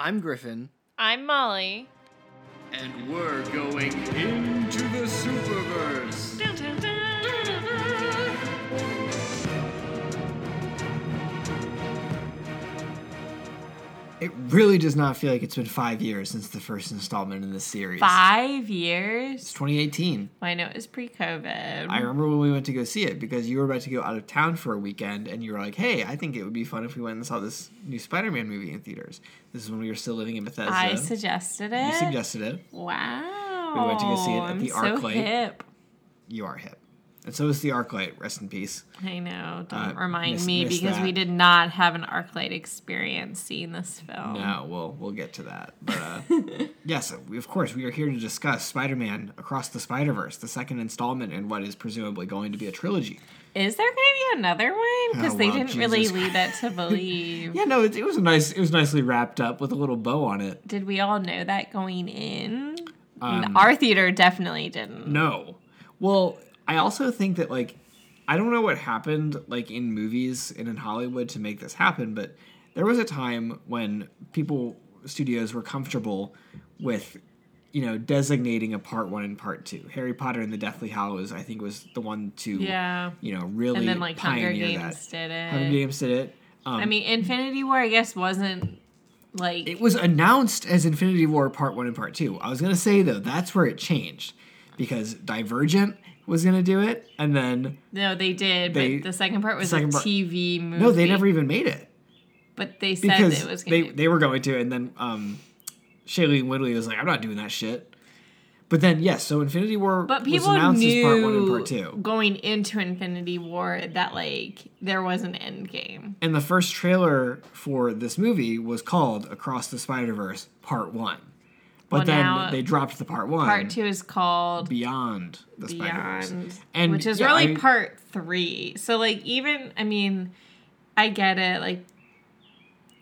I'm Griffin, I'm Molly. and we're going into the Superverse. Dun, It really does not feel like it's been five years since the first installment in this series. Five years? It's 2018. Well, I know it was pre COVID. I remember when we went to go see it because you were about to go out of town for a weekend and you were like, hey, I think it would be fun if we went and saw this new Spider Man movie in theaters. This is when we were still living in Bethesda. I suggested it. you suggested it. Wow. We went to go see it at I'm the so ArcLight. hip. You are hip. And so is the arc light. Rest in peace. I know. Don't Uh, remind miss- me miss because that. we did not have an arc light experience seeing this film. No, we'll we'll get to that. But uh, yes, we, of course, we are here to discuss Spider-Man Across the Spider-Verse, the second installment in what is presumably going to be a trilogy. Is there going to be another one? Because Oh, they well, didn't really lead that to believe. Yeah, no, it, it was a nice. It was nicely wrapped up with a little bow on it. Did we all know that going in? Um, Our theater definitely didn't. No, well, I also think that like I don't know what happened like in movies and in Hollywood to make this happen, but there was a time when people studios were comfortable with you know designating a part one and part two. Harry Potter and the Deathly Hallows, I think, was the one to Yeah. you know really And then like Hunger Games that. did it. Hunger Games did it. Um, I mean, Infinity War, I guess, wasn't like it was announced as Infinity War Part One and Part Two. I was gonna say though, that's where it changed because Divergent was gonna do it, and then no, they did, They- but the second part was second a part- TV movie. no, they never even made it But they said because it was they going to. they were going to, and then um, Shailene Woodley was like, "I'm not doing that shit." But then yes, so Infinity War But was people announced knew as Part One and Part Two, going into Infinity War that like there was an end game. and the first trailer for this movie was called Across the Spider Verse Part One. But Well, then they dropped the Part One. Part two is called Beyond the Spider Beyond, and which is yeah, really I- part three. So like even I mean, I get it. Like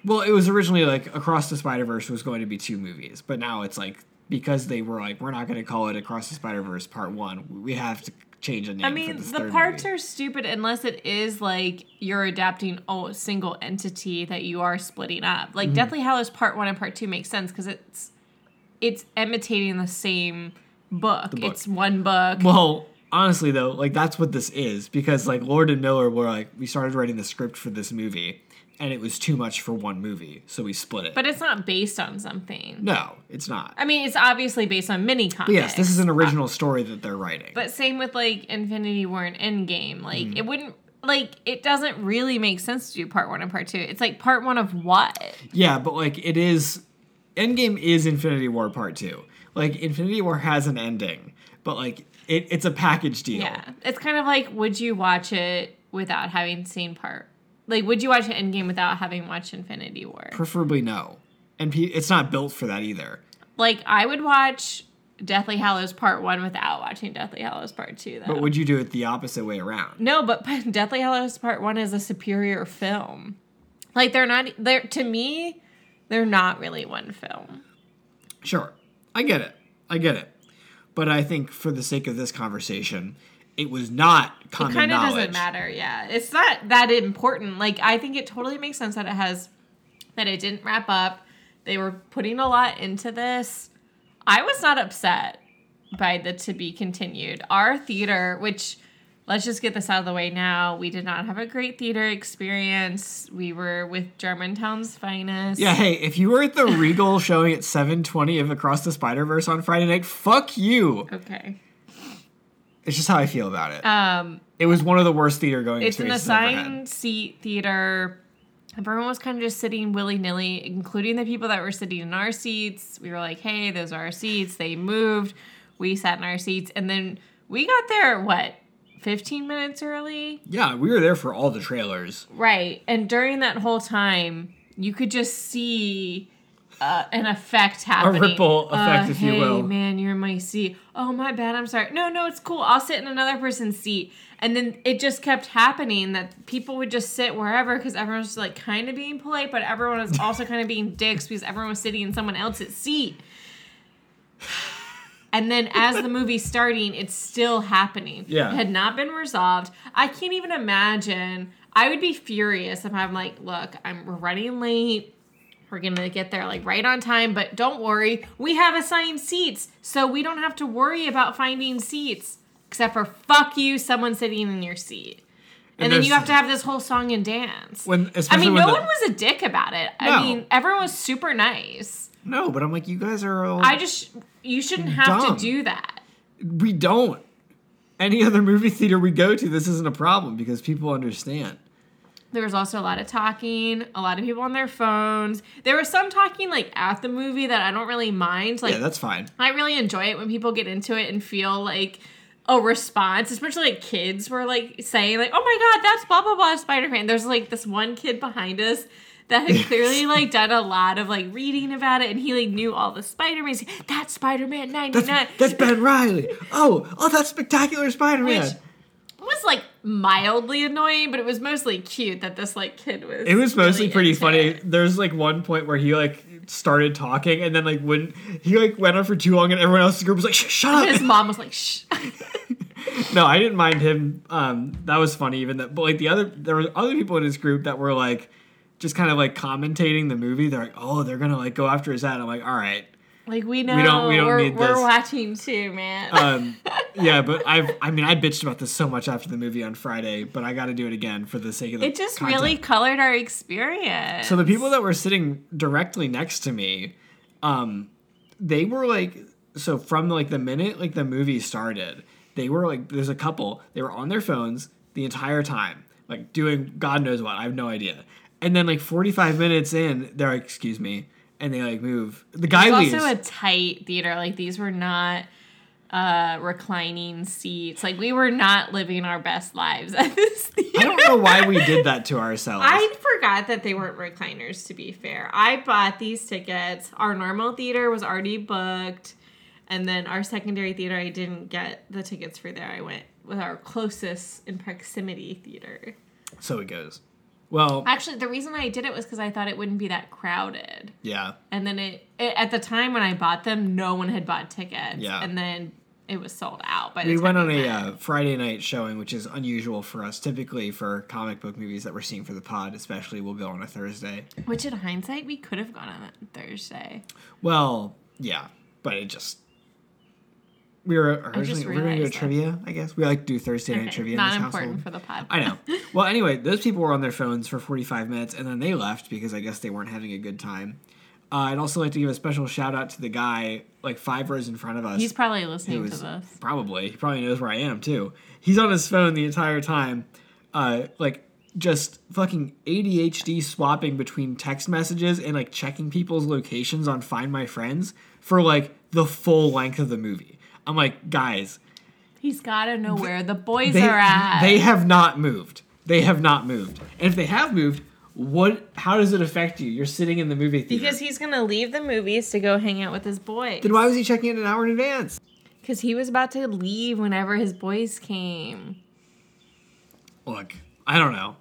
Well, it was originally like Across the Spider Verse was going to be two movies, but now it's like because they were like, we're not going to call it Across the Spider Verse Part One. We have to change the name. I mean, the parts movie. are stupid unless it is like you're adapting a single entity that you are splitting up. Mm-hmm. Like Deathly Hallows Part One and Part Two makes sense because it's it's imitating the same book. book. It's one book. Well, honestly though, like that's what this is because like Lord and Miller were like, we started writing the script for this movie, and it was too much for one movie, so we split it. but it's not based on something. no, it's not. I mean, it's obviously based on mini comics. Yes, this is an original story that they're writing. But same with like Infinity War and Endgame. Like Mm-hmm. it wouldn't like it doesn't really make sense to do part one and part two. It's like part one of what? Yeah, but like it is Endgame is Infinity War Part 2. Like Infinity War has an ending, but like it, it's a package deal. Yeah. It's kind of like would you watch it without having seen part like would you watch Endgame without having watched Infinity War? Preferably no. And pe- it's not built for that either. Like I would watch Deathly Hallows Part One without watching Deathly Hallows Part Two though. But would you do it the opposite way around? No, but Deathly Hallows Part One is a superior film. Like they're not they're to me, they're not really one film. Sure. I get it. I get it. But I think for the sake of this conversation, it was not It common kind of doesn't matter, yeah. It's not that important. Like I think it totally makes sense that it has that it didn't wrap up. They were putting a lot into this. I was not upset by the to be continued. Our theater, which let's just get this out of the way now, we did not have a great theater experience. We were with Germantown's finest. Yeah, hey, if you were at the Regal showing at 720 of Across the Spider-Verse on Friday night, fuck you. Okay. It's just how I feel about it. Um it was one of the worst theater going it's an experiences ever had. assigned seat theater. Everyone was kind of just sitting willy nilly, including the people that were sitting in our seats. We were like, hey, those are our seats. They moved. We sat in our seats. And then we got there, what, 15 minutes early? Yeah, we were there for all the trailers. Right. And during that whole time, you could just see uh, an effect happening. A ripple effect, Uh, if you hey, will. man, you're in my seat. Oh, my bad. I'm sorry. No, no, it's cool. I'll sit in another person's seat. And then it just kept happening that people would just sit wherever because everyone was like kind of being polite, but everyone was also kind of being dicks because everyone was sitting in someone else's seat. And then as the movie's starting, it's still happening. Yeah. It had not been resolved. I can't even imagine. I would be furious if I'm like, look, I'm running late. We're gonna get there like right on time, but don't worry, we have assigned seats, so we don't have to worry about finding seats. Except for fuck you, someone sitting in your seat. And, And then you have to have this whole song and dance. When I mean, no the- one was a dick about it. No. I mean, everyone was super nice. No, but I'm like, you guys are all. I just, you shouldn't have Dumb. to do that. we don't. Any other movie theater we go to, this isn't a problem because people understand. There was also a lot of talking, a lot of people on their phones. There was some talking like at the movie that I don't really mind. Like yeah, that's fine. I really enjoy it when people get into it and feel like a response, especially like kids were like saying like, "Oh my god, that's blah blah blah Spider Man." There's like this one kid behind us that had clearly like done a lot of like reading about it, and he like knew all the Spider Mans. That's Spider Man ninety That's, that's Ben Reilly. Oh, oh, that's spectacular Spider-Man. Which was like mildly annoying, but it was mostly cute that this like kid was. It was mostly really pretty funny. it. There's like one point where he like started talking and then like when he like went on for too long and everyone else in the group was like, "Shh, shut up." His mom was like, "Shh." no, I didn't mind him. Um, that was funny even that, but like the other, there were other people in his group that were like, just kind of like commentating the movie. They're like, oh, they're gonna like go after his head. I'm like, all right. Like we know We don't- we don't are need we're watching too, man. Um, yeah, but I've, I mean, I bitched about this so much after the movie on Friday, but I got to do it again for the sake of the it just content. really colored our experience. So the people that were sitting directly next to me, um, they were like, so from like the minute like the movie started, they were like, there's a couple, they were on their phones the entire time, like doing God knows what. I have no idea. And then like 45 minutes in, they're like, excuse me, and they like move. The guy It's leaves. also a tight theater. Like these were not uh reclining seats. Like we were not living our best lives at this theater. I don't know why we did that to ourselves. I forgot that they weren't recliners to be fair. I bought these tickets. Our normal theater was already booked. And then our secondary theater, I didn't get the tickets for there. I went with our closest in proximity theater. so it goes. Well, Actually, the reason why I did it was because I thought it wouldn't be that crowded. yeah. And then it, it at the time when I bought them, no one had bought tickets. Yeah. And then it was sold out. By the We went on we a uh, Friday night showing, which is unusual for us. Typically, for comic book movies that we're seeing for the pod, especially, we'll go on a Thursday. which in hindsight we could have gone on that Thursday. Well, yeah, but it just we were originally we were gonna do that. trivia. I guess we like to do Thursday night Okay, trivia. in not this important household. for the pod. I know. Well, anyway, those people were on their phones for 45 minutes and then they left because I guess they weren't having a good time. Uh, I'd also like to give a special shout out to the guy like five rows in front of us. He's probably listening was- to this. Probably. He probably knows where I am too. He's on his phone the entire time, uh, like just fucking ADHD swapping between text messages and like checking people's locations on Find My Friends for like the full length of the movie. I'm like, guys, He's got to know where the boys they, are at. they have not moved. They have not moved. And if they have moved, what? How does it affect you? You're sitting in the movie theater. because he's gonna leave the movies to go hang out with his boys. then why was he checking in an hour in advance? Because he was about to leave whenever his boys came. Look, I don't know.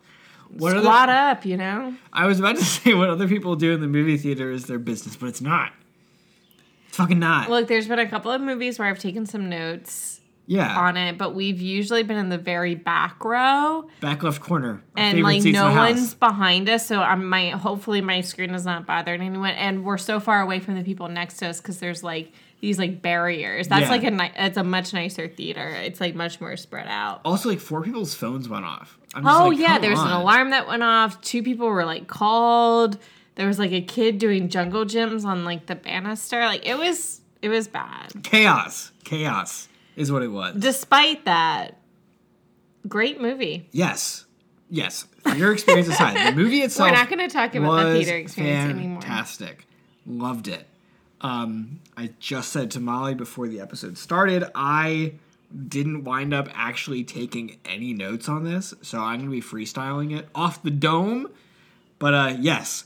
What are the- Squat up, you know. I was about to say what other people do in the movie theater is their business, but it's not. It's fucking not. Look, there's been a couple of movies where I've taken some notes yeah. on it, but we've usually been in the very back row. Back left corner. And like no in the house. one's behind us so i might hopefully my screen is not bothering anyone and we're so far away from the people next to us because there's like these like barriers that's Yeah. like a ni- it's a much nicer theater it's like much more spread out Also, like four people's phones went off. I'm just oh like, yeah there's an alarm that went off two people were like called there was like a kid doing jungle gyms on like the banister like it was it was bad Chaos. Chaos is what it was. despite that great movie yes. Yes. Your experience aside, the movie itself. we're not going to talk about the theater experience anymore Fantastic. Loved it. Um, I just said to Molly before the episode started, I didn't wind up actually taking any notes on this, so I'm gonna be freestyling it off the dome. But uh, yes,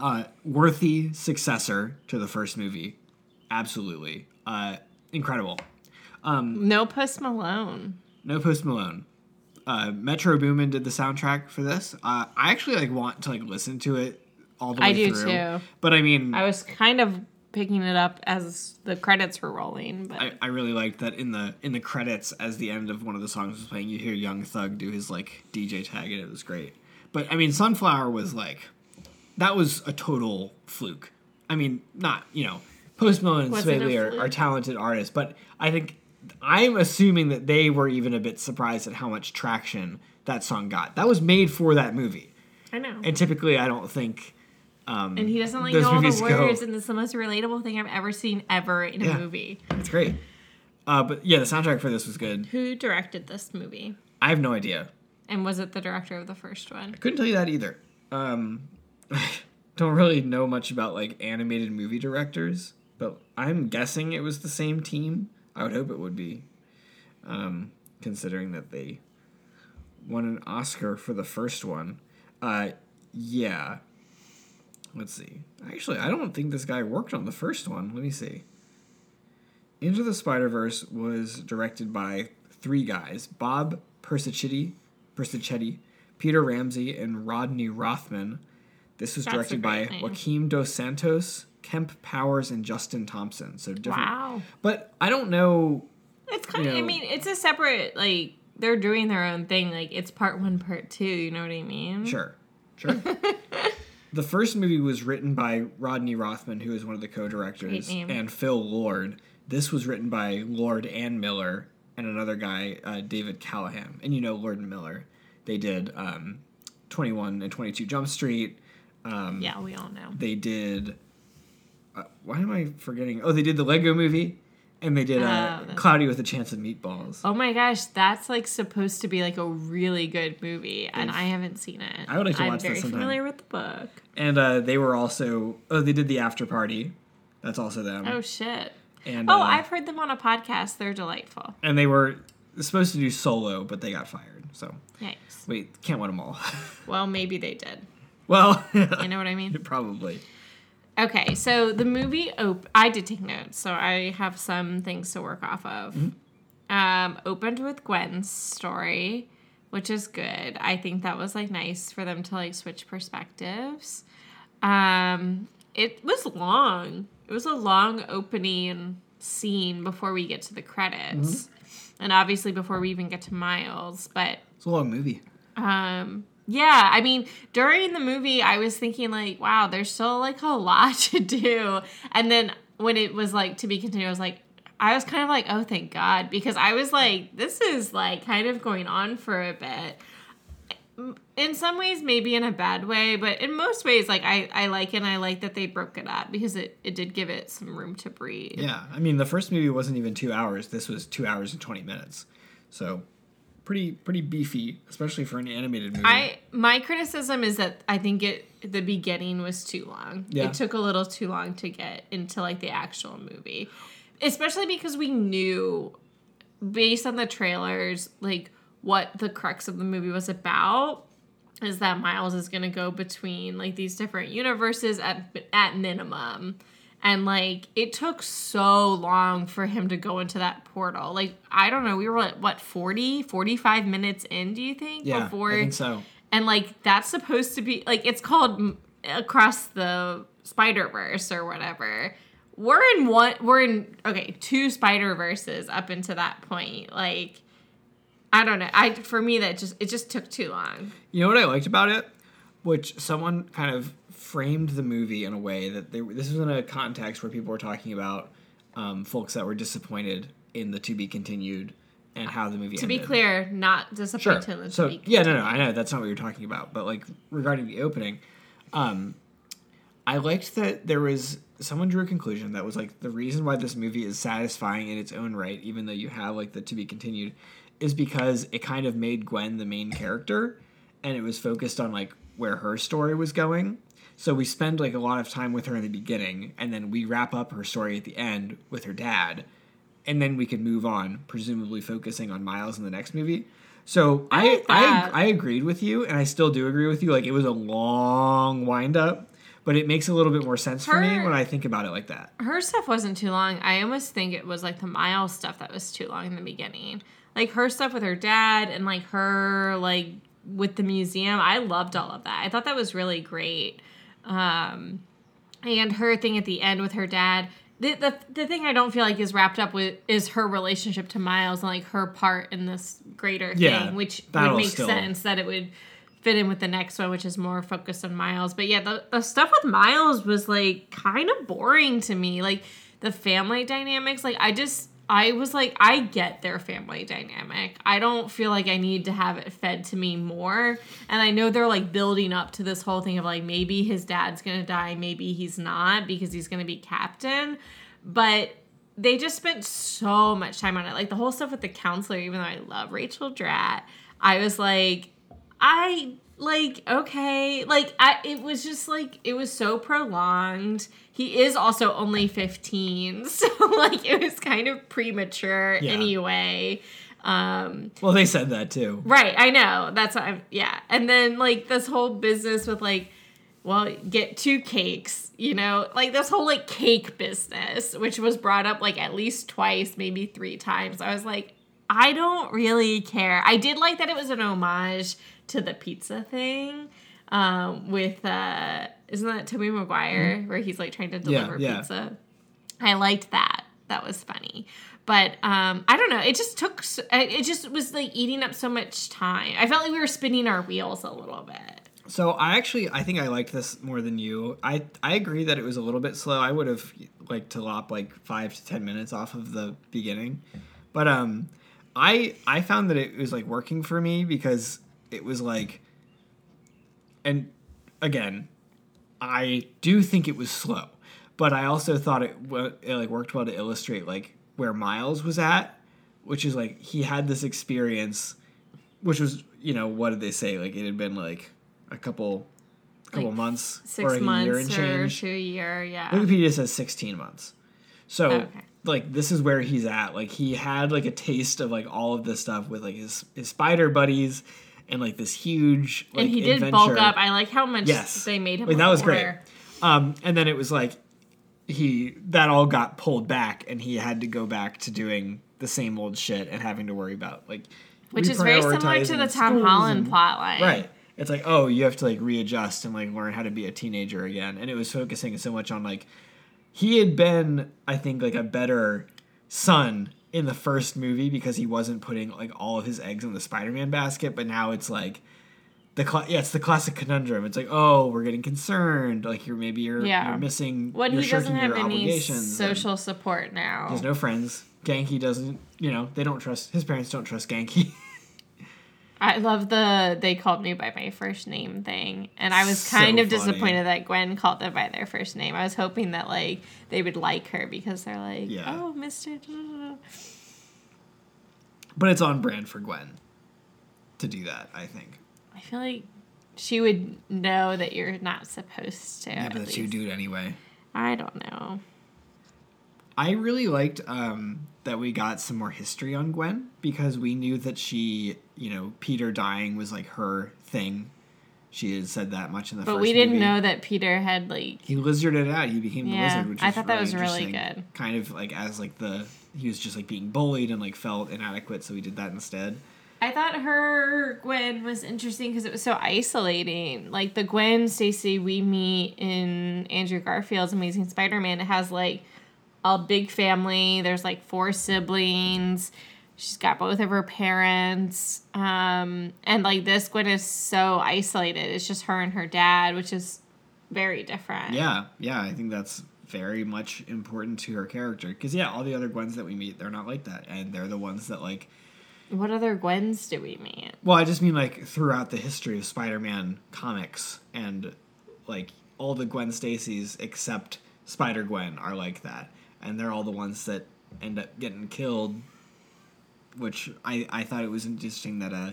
uh, worthy successor to the first movie, absolutely, uh, incredible. no post malone No Post Malone. Uh, Metro Boomin did the soundtrack for this. Uh, I actually like want to like listen to it all the way I do through. too. But I mean, I was kind of picking it up as the credits were rolling, but I, I really liked that in the in the credits as the end of one of the songs was playing, you hear Young Thug do his like DJ tag and it was great. But I mean, Sunflower was like that was a total fluke. I mean, not you know, Post Malone and Swae are, are talented artists, but I think I'm assuming that they were even a bit surprised at how much traction that song got. That was made for that movie, I know. and typically I don't think. Um, and he doesn't like know all the movies go- words, and it's the most relatable thing I've ever seen ever in a Yeah. movie. It's great. Uh, but yeah, the soundtrack for this was good. Who directed this movie? I have no idea. And was it the director of the first one? I Couldn't tell you that either. Um, don't really know much about like animated movie directors, but I'm guessing it was the same team. I would hope it would be, um, considering that they won an Oscar for the first one. Uh, yeah. Let's see. Actually, I don't think this guy worked on the first one. Let me see. Into the Spider Verse was directed by three guys: Bob Persichetti, Persichetti, Peter Ramsey, and Rodney Rothman. This was That's directed by name. Joaquim Dos Santos, Kemp Powers, and Justin Thompson. So different. Wow. But I don't know. It's kind of, I mean, it's a separate, like, they're doing their own thing. Like, it's part one, part two. You know what I mean? Sure, sure. the first movie was written by Rodney Rothman, who is one of the co-directors, and Phil Lord. This was written by Lord and Miller and another guy, uh, David Callaham. And you know Lord and Miller. They did um, 21 and 22 Jump Street. Um, Yeah, we all know. They did. Uh, why am I forgetting? Oh, they did the Lego movie, and they did uh, Oh, Cloudy with a Chance of Meatballs. Oh my gosh, that's like supposed to be like a really good movie, and I haven't seen it. I would like to watch I'm watch that very sometime. familiar with the book. And uh, they were also. Oh, they did the After Party. That's also them. Oh shit. And, oh, uh, I've heard them on a podcast. They're delightful. and they were supposed to do solo, but they got fired. So Nice. wait, can't win them all. Well, maybe they did. Well, You know what I mean? probably. Okay, so the movie op- I did take notes, so I have some things to work off of. Um, opened with Gwen's story, which is good. I think that was like nice for them to like switch perspectives. Um, it was long. It was a long opening scene before we get to the credits. And obviously before we even get to Miles, but It's a long movie. um yeah i mean during the movie i was thinking like wow there's still like a lot to do and then when it was like to be continued i was like i was kind of like oh thank god because i was like this is like kind of going on for a bit in some ways maybe in a bad way but in most ways like i i like and i like that they broke it up because it it did give it some room to breathe Yeah, I mean the first movie wasn't even two hours. This was two hours and twenty minutes. So pretty pretty beefy, especially for an animated movie. I my criticism is that I think it the beginning was too long. Yeah. It took a little too long to get into like the actual movie. Especially because we knew based on the trailers like what the crux of the movie was about is that Miles is going to go between like these different universes at at minimum. And like it took so long for him to go into that portal. Like I don't know, we were at what 40, 45 minutes in, do you think? yeah, I think so. And like that's supposed to be like it's called across the Spider Verse or whatever. We're in one. We're in okay two Spider Verses up into that point. Like I don't know. I for me that just it just took too long. You know what I liked about it, which someone kind of framed the movie in a way that they, this was in a context where people were talking about um, folks that were disappointed in the to be continued and how the movie To be clear, not Sure. disappointed. in the So to be yeah, no, no, I know that's not what you're talking about. But like regarding the opening, um, I liked that there was someone drew a conclusion that was like the reason why this movie is satisfying in its own right, even though you have like the to be continued, is because it kind of made Gwen the main character, and it was focused on like where her story was going. So we spend like a lot of time with her in the beginning, and then we wrap up her story at the end with her dad, and then we can move on, presumably focusing on Miles in the next movie. So I like I. I agreed with you, and I still do agree with you. Like it was a long wind up, but it makes a little bit more sense for me when I think about it like that. her stuff wasn't too long. I almost think it was like the Miles stuff that was too long in the beginning. Like her stuff with her dad and like her like with the museum. I loved all of that. I thought that was really great. Um and her thing at the end with her dad. The, the, the thing I don't feel like is wrapped up with is her relationship to Miles and like her part in this greater Yeah, thing, which would make still- sense that it would fit in with the next one, which is more focused on Miles. But yeah, the, the stuff with Miles was like kind of boring to me. Like the family dynamics, like I just I was like, I get their family dynamic. I don't feel like I need to have it fed to me more. And I know they're like building up to this whole thing of like maybe his dad's gonna die, maybe he's not because he's gonna be captain. But they just spent so much time on it. Like the whole stuff with the counselor, even though I love Rachel Dratch, I was like, I like okay like I, it was just like it was so prolonged. He is also only 15 so like it was kind of premature Yeah. anyway. Um Well, they said that too. right i know. That's what i'm yeah. And then like this whole business with like well get two cakes you know? Like this whole like cake business which was brought up like at least twice maybe three times. I was like i don't really care. I did like that it was an homage to the pizza thing um with uh isn't that Tobey Maguire where he's like trying to deliver yeah. pizza? I liked that. That was funny. But um i don't know. It just took it just was like eating up so much time. I felt like we were spinning our wheels a little bit. So I actually I think I liked this more than you. I I agree that it was a little bit slow. I would have liked to lop like five to ten minutes off of the beginning, but um, I I found that it was like working for me because it was like, and again, I do think it was slow, but I also thought it, it like worked well to illustrate like where Miles was at, which is like he had this experience, which was you know what did they say like it had been like a couple, couple Like months six or a year and months or change. to year yeah Wikipedia says 16 months. So oh, Okay. like this is where he's at. Like he had like a taste of like all of this stuff with like his his spider buddies and like this huge like and he did adventure. bulk up i like how much Yes. they made him Like, that was great. Um and then it was like he that all got pulled back and he had to go back to doing the same old shit and having to worry about like which is very similar to the tom holland and- plot line Right. It's like, oh, you have to like readjust and like learn how to be a teenager again. And it was focusing so much on like he had been, I think, like a better son in the first movie because he wasn't putting like all of his eggs in the Spider-Man basket, but now it's like the cla- yeah, it's the classic conundrum. It's like, oh, we're getting concerned, like you're maybe you're, Yeah. you're missing when you're he doesn't have any social support now There's no friends. Ganke doesn't, you know, they don't trust his parents don't trust Ganke. I love the they called me by my first name thing. And I was So kind of funny. disappointed that Gwen called them by their first name. I was hoping that like they would like her because they're like, Yeah. oh, Mr. but it's on brand for Gwen to do that, I think. I feel like she would know that you're not supposed to. Yeah, but you do it anyway. I don't know. I really liked um, that we got some more history on Gwen because we knew that she, you know, Peter dying was like her thing. She had said that much in the But first we didn't movie. know that Peter had like He lizarded it out. He became the Yeah, lizard, which I thought that was really good. Kind of like as like the he was just like being bullied and like felt inadequate, so he did that instead. I thought her Gwen was interesting because it was so isolating. Like the Gwen Stacy we meet in Andrew Garfield's Amazing Spider-Man, it has like a big family. There's like four siblings. She's got both of her parents. Um, and like this Gwen is so isolated. It's just her and her dad, which is very different. Yeah, yeah, I think that's very much important to her character because yeah, all the other Gwens that we meet, they're not like that, and they're the ones that like What other Gwens do we meet? Well, I just mean like throughout the history of Spider-Man comics and like all the Gwen Stacy's except Spider Gwen are like that, and they're all the ones that end up getting killed. Which I I thought it was interesting that uh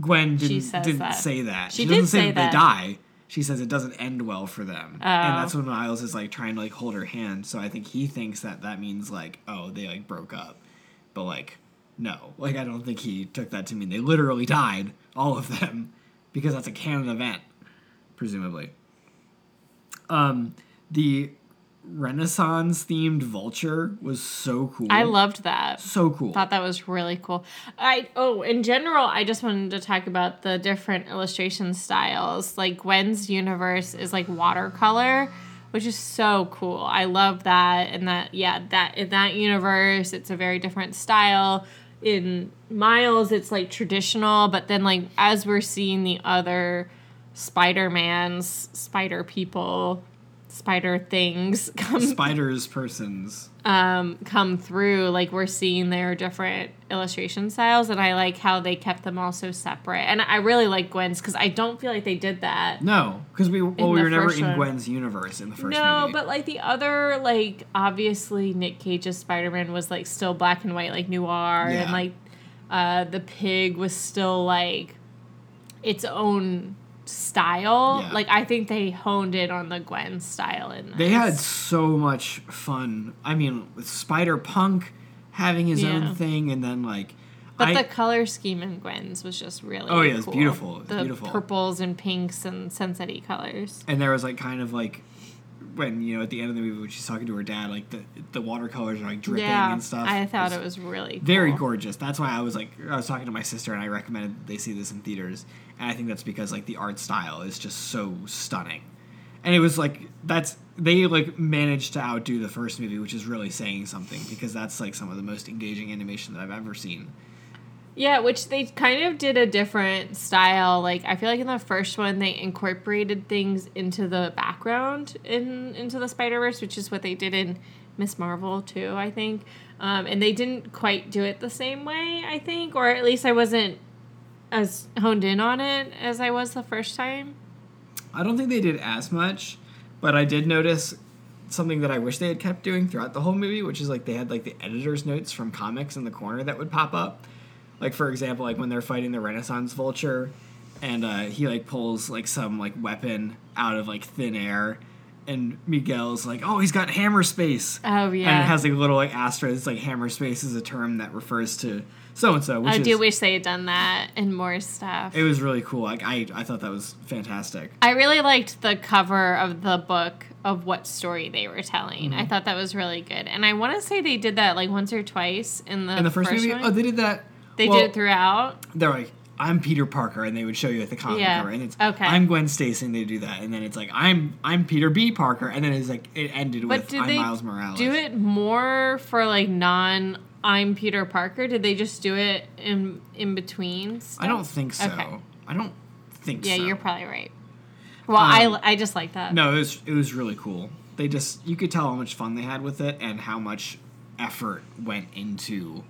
Gwen didn't didn't that. say that. She doesn't did say, say that, that. they die. She says it doesn't end well for them, Oh. and that's when Miles is like trying to like hold her hand. So I think he thinks that that means like oh they like broke up, but like no, like I don't think he took that to mean they literally died, all of them, because that's a canon event, presumably. Um, the Renaissance themed vulture was so cool. I loved that. so cool. thought that was really cool. I oh, in general, I just wanted to talk about the different illustration styles. Like Gwen's universe is like watercolor, which is so cool. I love that and that yeah, that in that universe it's a very different style. in Miles it's like traditional, but then like as we're seeing the other Spider-Mans, spider people, spider things come Spiders, persons. um, come through, like we're seeing their different illustration styles, and I like how they kept them all so separate. And I really like Gwen's because I don't feel like they did that. No, because we well we were never in. Gwen's universe in the first no, movie. but like the other, like obviously Nick Cage's Spider Man was like still black and white, like noir, Yeah. and like uh, the pig was still like its own style. Yeah. Like I think they honed in on the Gwen style in this. They had so much fun. I mean, with Spider Punk having his Yeah. own thing, and then like, But I, the color scheme in Gwen's was just really Oh, yeah, it's cool. beautiful. It's the beautiful. purples and pinks and sunsetty colors. and there was like kind of like when you know at the end of the movie when she's talking to her dad, like the the watercolors are like dripping yeah, and stuff. I thought It's it was really cool. very gorgeous. That's why I was like, I was talking to my sister, and I recommended they see this in theaters, and I think that's because like the art style is just so stunning, and it was like that's they like managed to outdo the first movie, which is really saying something because that's like some of the most engaging animation that I've ever seen. Yeah, which they kind of did a different style. Like I feel like in the first one they incorporated things into the background in into the Spider Verse, which is what they did in Miss Marvel too. I think, um, and they didn't quite do it the same way. I think, or at least I wasn't as honed in on it as I was the first time. I don't think they did as much, but I did notice something that I wish they had kept doing throughout the whole movie, which is like they had like the editor's notes from comics in the corner that would pop up. Like for example, like when they're fighting the Renaissance Vulture, and uh, he like pulls like some like weapon out of like thin air, and Miguel's like, "Oh, he's got hammer space." Oh yeah, And it has like a little like asterisk. Like hammer space is a term that refers to so and so. I is, do wish they had done that and more stuff. it was really cool. Like I, I thought that was fantastic. I really liked the cover of the book of what story they were telling. Mm-hmm. I thought that was really good, and I want to say they did that like once or twice in the In the first, movie, one. oh, they did that. they well, did it throughout. they're like, I'm Peter Parker, and they would show you at the comic Yeah. cover, and it's Okay. I'm Gwen Stacy, and they do that, and then it's like I'm I'm Peter B. Parker, and then it's like it ended But with I'm Miles Morales. do it more for like non? I'm Peter Parker. Did they just do it in in between? I don't think so. Okay. I don't think so. Yeah, so. you're probably right. Well, Um, I I just like that. No, it was it was really cool. They just you could tell how much fun they had with it, and how much effort went into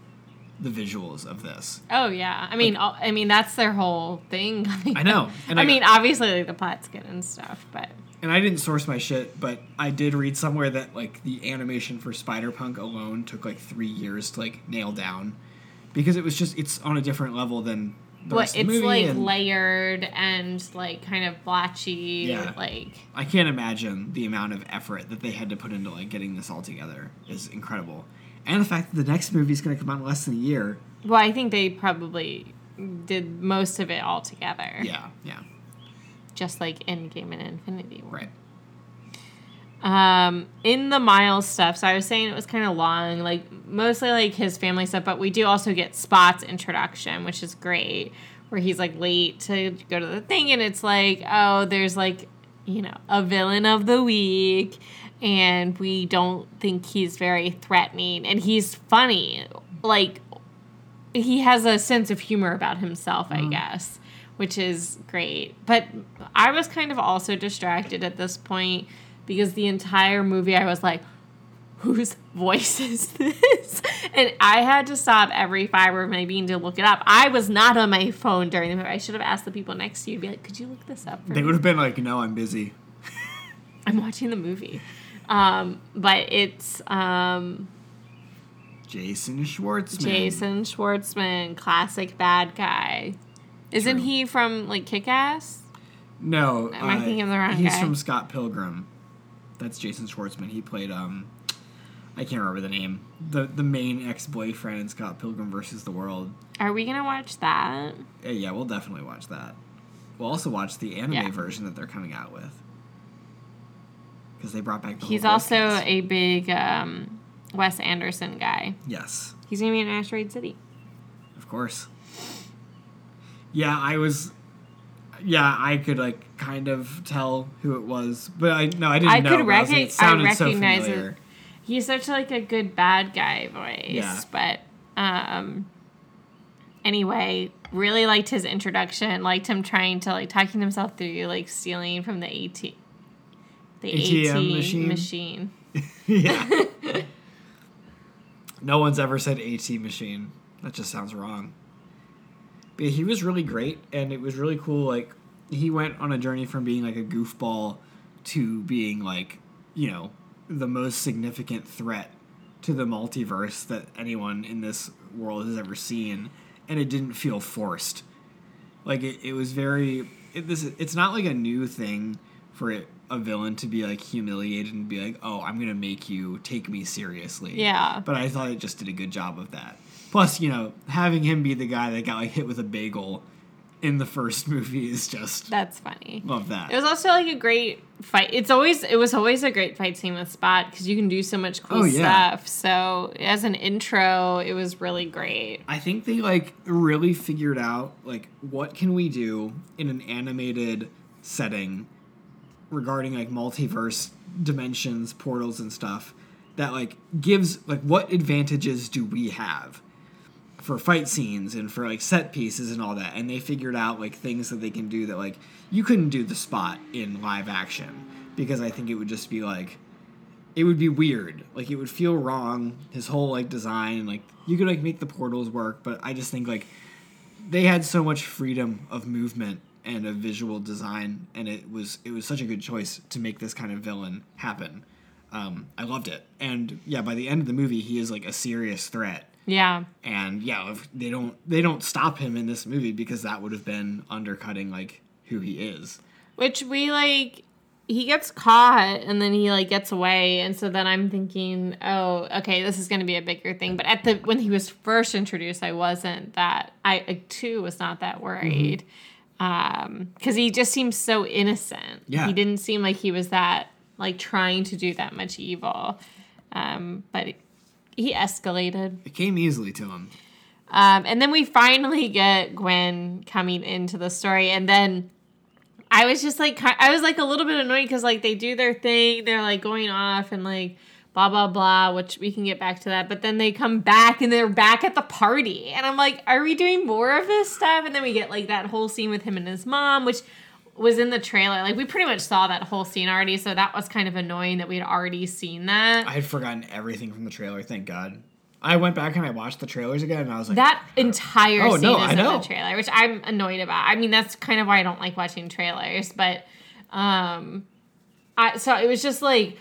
the visuals of this. Oh yeah, I mean, I mean that's their whole thing. I know, and I I- mean, obviously like the plot's good and stuff, but and I didn't source my shit, but I did read somewhere that like the animation for Spider Punk alone took like three years to like nail down, because it was just it's on a different level than the what rest of the it's movie. like and layered and like kind of blotchy. Yeah. Like I can't imagine the amount of effort that they had to put into like getting this all together is incredible, and the fact that the next movie is going to come out in less than a year. well, I think they probably did most of it all together. Yeah, yeah, Just like Endgame and Infinity War. right. Um, in the Miles stuff, so I was saying it was kind of long, like mostly like his family stuff, but we do also get Spot's introduction, which is great, where he's like late to go to the thing, and it's like, oh, there's like, you know, a villain of the week, and we don't think he's very threatening, and he's funny, like he has a sense of humor about himself, I guess, which is great. But I was kind of also distracted at this point because the entire movie I was like, whose voice is this? And I had to stop every fiber of my being to look it up. I was not on my phone during the movie. I should have asked the people next to you, be like, could you look this up for They me? would have been like, "No, I'm busy." I'm watching the movie. Um, but it's um, Jason Schwartzman. Jason Schwartzman, classic bad guy. Isn't True. he from like Kick Ass? No, Am I uh, thinking of the wrong guy? He's guy? from Scott Pilgrim. That's Jason Schwartzman. He played um, I can't remember the name. The the main ex boyfriend in Scott Pilgrim versus the World. Are we gonna watch that? Uh, yeah, we'll definitely watch that. We'll also watch the anime Yeah. version that they're coming out with. Because they brought back the He's also cast. a big um, Wes Anderson guy. yes, He's gonna be in Asteroid City. of course. Yeah, I was. Yeah, I could like kind of tell who it was, but I no, I didn't I know. could but I was like, it sounded I so recognize familiar. it. He's such like a good bad guy voice, Yeah. but um, anyway, really liked his introduction. Liked him trying to like talking himself through like stealing from the AT the ATM AT machine? machine. yeah. no one's ever said AT machine. That just sounds wrong. He was really great, and it was really cool. Like he went on a journey from being like a goofball to being like, you know, the most significant threat to the multiverse that anyone in this world has ever seen, and it didn't feel forced. Like it, it was very. It, this it's not like a new thing for it, a villain to be like humiliated and be like, "Oh, I'm gonna make you take me seriously." Yeah. But I thought it just did a good job of that. Plus, you know, having him be the guy that got like hit with a bagel in the first movie is just That's funny. love that. It was also like a great fight. It's always it was always a great fight scene with Spot because you can do so much cool Oh, yeah. stuff. So as an intro, it was really great. I think they like really figured out like what can we do in an animated setting regarding like multiverse dimensions, portals and stuff that like gives like what advantages do we have for fight scenes and for like set pieces and all that and they figured out like things that they can do that like you couldn't do the spot in live action because I think it would just be like it would be weird. Like it would feel wrong. His whole like design and like you could like make the portals work, but I just think like they had so much freedom of movement and of visual design, and it was it was such a good choice to make this kind of villain happen. Um, I loved it, and yeah, by the end of the movie, he is like a serious threat. Yeah. And yeah, if they don't they don't stop him in this movie because that would have been undercutting like who he is. Which we like he gets caught and then he like gets away and so then I'm thinking, oh, okay, this is going to be a bigger thing. But at the when he was first introduced, I wasn't that I, I too was not that worried. Um cuz he just seems so innocent. Yeah. He didn't seem like he was that like trying to do that much evil. Um but he escalated. It came easily to him. Um, and then we finally get Gwen coming into the story, and then I was just like, I was like a little bit annoyed because like they do their thing, they're like going off and like blah blah blah, which we can get back to that. But then they come back and they're back at the party, and I'm like, are we doing more of this stuff? And then we get like that whole scene with him and his mom, which was in the trailer. Like we pretty much saw that whole scene already, so that was kind of annoying that we'd already seen that. I had forgotten everything from the trailer. Thank God. I went back and I watched the trailers again, and I was like, That entire Oh, scene no, is I in know. the trailer, which I'm annoyed about. I mean, that's kind of why I don't like watching trailers. But, um, I so it was just like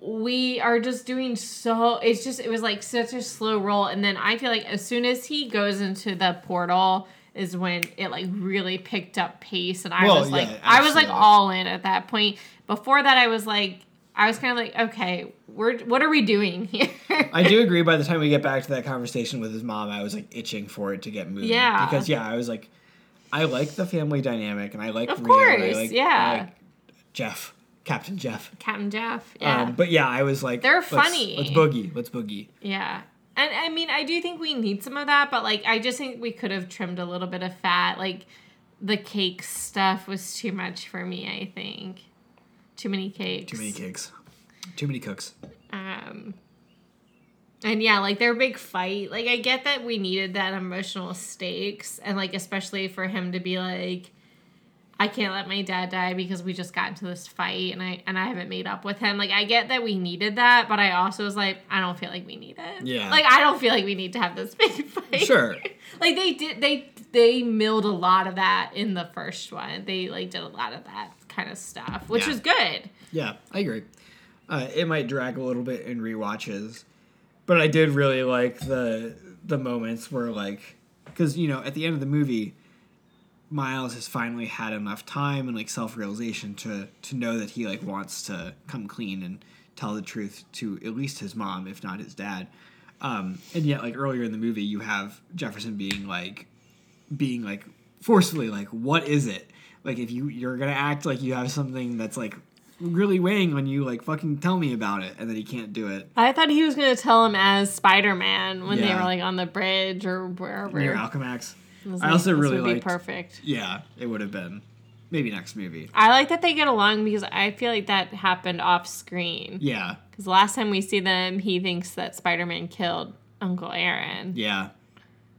we are just doing so. It's just it was like such a slow roll, and then I feel like as soon as he goes into the portal is when it like really picked up pace, and I Well, was like, yeah, I was like all in at that point. Before that, I was like. I was kind of like, okay, we're what are we doing here? I do agree. By the time we get back to that conversation with his mom, I was like itching for it to get moving. Yeah. Because yeah, I was like, I like the family dynamic, and I like Of Rita, and I course, like, yeah. like Jeff, Captain Jeff. Captain Jeff. Yeah. Um, but yeah, I was like, They're let's- funny. Let's boogie. Let's boogie. yeah. And I mean, I do think we need some of that, but like, I just think we could have trimmed a little bit of fat. Like, the cake stuff was too much for me, I think. Too many cakes. Too many cakes. Too many cooks. Um, and yeah, like their big fight. Like, I get that we needed that emotional stakes, and like, especially for him to be like, I can't let my dad die because we just got into this fight and I and I haven't made up with him. Like I get that we needed that, but I also was like, I don't feel like we need it. Yeah. Like I don't feel like we need to have this big fight. Sure. like they did they they milled a lot of that in the first one. They like did a lot of that kind of stuff, which Yeah. was good. Yeah, I agree. Uh, it might drag a little bit in rewatches, but I did really like the the moments where like because you know at the end of the movie, Miles has finally had enough time and like self realization to to know that he like wants to come clean and tell the truth to at least his mom, if not his dad. Um, and yet, like earlier in the movie, you have Jefferson being like, being like forcefully like, "What is it?" Like if you you're gonna act like you have something that's like really weighing on you, like fucking tell me about it, and then he can't do it. I thought he was gonna tell him as Spider Man when they were like on the bridge or wherever. Near Alchemax. I like, also really would be perfect. Yeah, it would have been maybe next movie. I like that they get along because I feel like that happened off screen. Yeah, Because last time we see them, he thinks that Spider Man killed Uncle Aaron. yeah,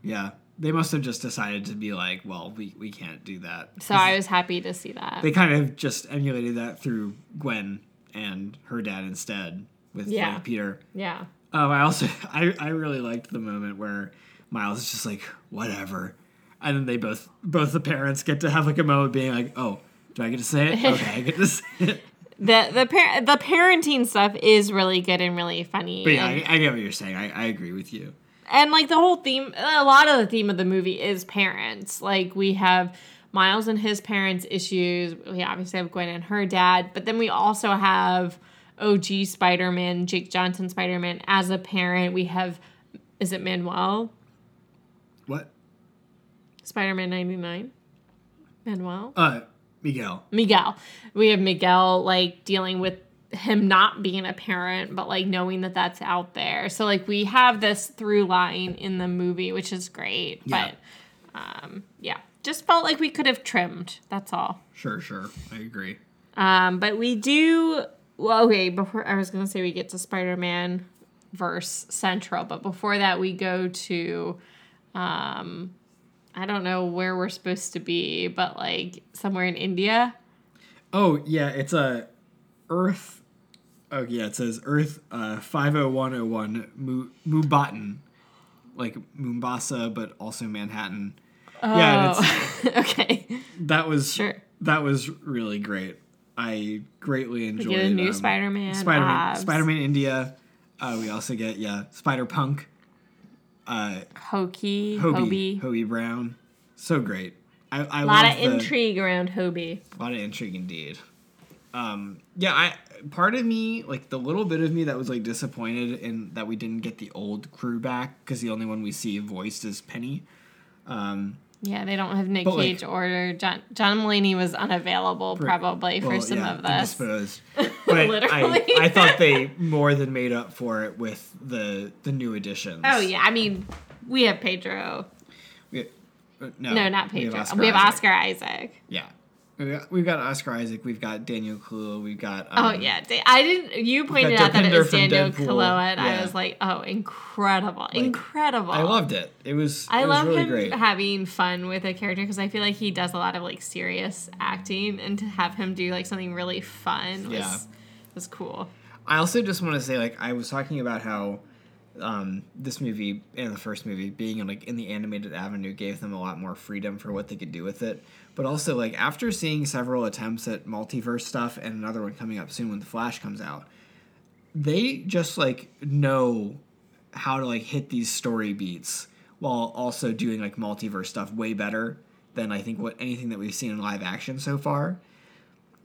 yeah. they must have just decided to be like, well, we, we can't do that. So I was happy to see that. They kind of just emulated that through Gwen and her dad instead with Yeah. like, Peter. yeah. Um, I also I, I really liked the moment where Miles is just like whatever, and then they both both the parents get to have like a moment being like, oh, do I get to say it? Okay, I get to say it. The the par- the parenting stuff is really good and really funny. But yeah, and, I, I get what you're saying. I, I agree with you. and like the whole theme a lot of the theme of the movie is parents. Like we have Miles and his parents' issues. We obviously have Gwen and her dad, but then we also have OG Spider-Man, Jake Johnson Spider-Man as a parent. We have is it Manuel? What? Spider-Man 99? Manuel? Uh, Miguel. Miguel. We have Miguel like dealing with him not being a parent, but like knowing that that's out there. So like we have this through line in the movie, which is great. Yeah. But um, yeah, just felt like we could have trimmed. That's all. Sure, sure. I agree. Um, but we do. Well, okay. Before I was gonna say we get to Spider Man verse central, but before that we go to. Um, I don't know where we're supposed to be, but like somewhere in India. Oh yeah, it's a Earth. Oh yeah, it says Earth uh, five oh one oh one Mumbattan, like Mombasa, but also Manhattan. Yeah, and it's, Oh, okay. that was Sure. that was really great. I greatly enjoyed. get a new um, Spider-Man Spider-Man. Spider-Man India. Uh, we also get yeah, Spider Punk. Uh, Hokey, Hobie, Hobie. Hobie Brown, so great. I, I A lot of the- intrigue around Hobie. A lot of intrigue indeed. Um, yeah, I part of me, like the little bit of me that was like disappointed in that we didn't get the old crew back because the only one we see voiced is Penny. Um, Yeah, they don't have Nick But, like- Cage or John John Mulaney was unavailable probably for some yeah, of this. indisposed. But I, Literally. I thought they more than made up for it with the the new additions. Oh yeah, I mean we have Pedro. We- uh, no, No, not we have Pedro. Oscar We have Isaac. Oscar Isaac. Yeah, we've got, Oscar Isaac. We've got Daniel Kaluuya. We've got Oh um, yeah, I didn't. You pointed out that it was Daniel Deadpool. Kaluuya, and I was like, oh, incredible, incredible. I loved it. It was. I it love really him great. having fun with a character because I feel like he does a lot of like serious acting, and to have him do like something really fun was Yeah. was cool. I also just want to say, like, I was talking about how um, this movie and the first movie being in, like in the animated avenue gave them a lot more freedom for what they could do with it. But also, like, after seeing several attempts at multiverse stuff and another one coming up soon when the Flash comes out, they just like know how to like hit these story beats while also doing like multiverse stuff way better than I think what anything that we've seen in live action so far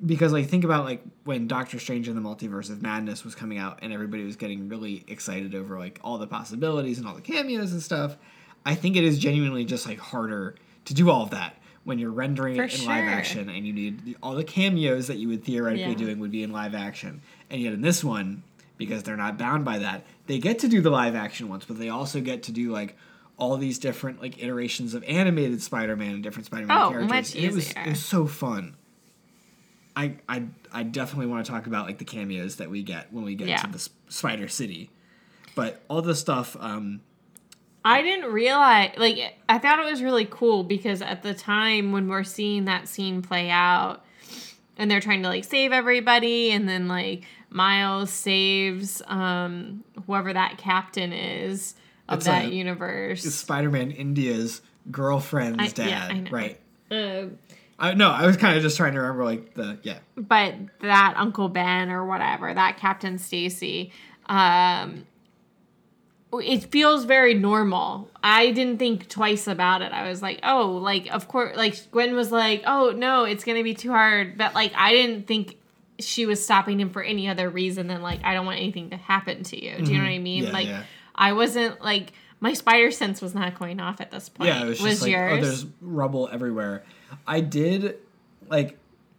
because like think about like when Doctor Strange and the Multiverse of Madness was coming out and everybody was getting really excited over like all the possibilities and all the cameos and stuff. I think it is genuinely just like harder to do all of that when you're rendering For it in live action and you need all the cameos that you would theoretically Yeah. doing would be in live action. And yet in this one, because they're not bound by that, they get to do the live action ones, but they also get to do like all these different like iterations of animated Spider-Man and different Spider-Man Oh, characters. much And it was it was so fun. I, I I definitely want to talk about like the cameos that we get when we get Yeah. to the Spider City, but all the stuff. Um, I didn't realize like I thought it was really cool because at the time when we're seeing that scene play out and they're trying to like save everybody and then like Miles saves um whoever that captain is of It's that a- universe. Spider Man India's girlfriend's I- dad, yeah, right? Um, I no, I was kind of just trying to remember like the yeah. but that Uncle Ben or whatever, that Captain Stacy, um, it feels very normal. I didn't think twice about it. I was like, oh, like of course, like Gwen was like, oh no, it's gonna be too hard, but like I didn't think she was stopping him for any other reason than like I don't want anything to happen to you. Do you know what I mean? Mm-hmm. Yeah, like yeah. I wasn't like my spider sense was not going off at this point. Yeah, it was just like oh, there's rubble everywhere. I did like,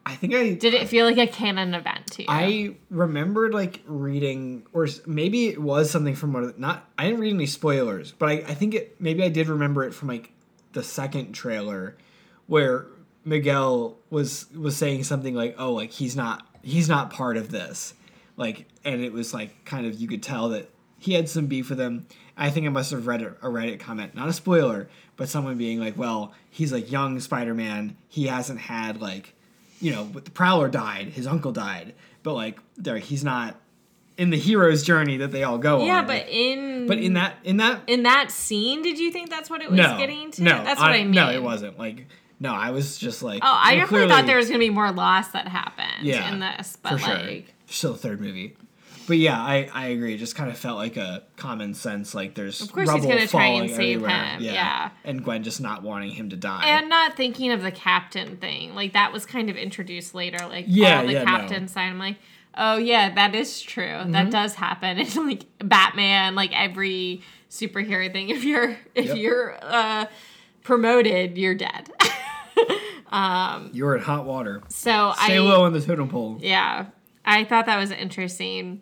I think I Did it feel like a canon event to you? I remembered like reading, or maybe it was something from one of the, not. I didn't read any spoilers, but I, I think it maybe I did remember it from like the second trailer, where Miguel was was saying something like, "Oh, like he's not he's not part of this," like, and it was like kind of you could tell that he had some beef with him. I think I must have read a a Reddit comment, not a spoiler, but someone being like, "Well, he's like young Spider-Man. He hasn't had like, you know, the Prowler died, his uncle died, but like, there he's not in the hero's journey that they all go on." Yeah, but in but in that in that in that scene, did you think that's what it was no, getting to? no, that's what I, mean. No, it wasn't. Like, no, I was just like, Oh, I well, definitely thought there was gonna be more loss that happened yeah, in this, but for sure. Still the third movie. But yeah, I, I agree. It just kind of felt like a common sense. Like there's Of course he's gonna try and save everywhere. him, yeah. and Gwen just not wanting him to die. and not thinking of the captain thing. Like that was kind of introduced later. Like Yeah, all the yeah, no. captain side. I'm like, oh yeah, that is true. Mm-hmm. That does happen. It's like Batman, like every superhero thing. If you're if Yep. you're uh, promoted, you're dead. um, You're in hot water. so Stay I low on the totem pole. yeah, I thought that was interesting.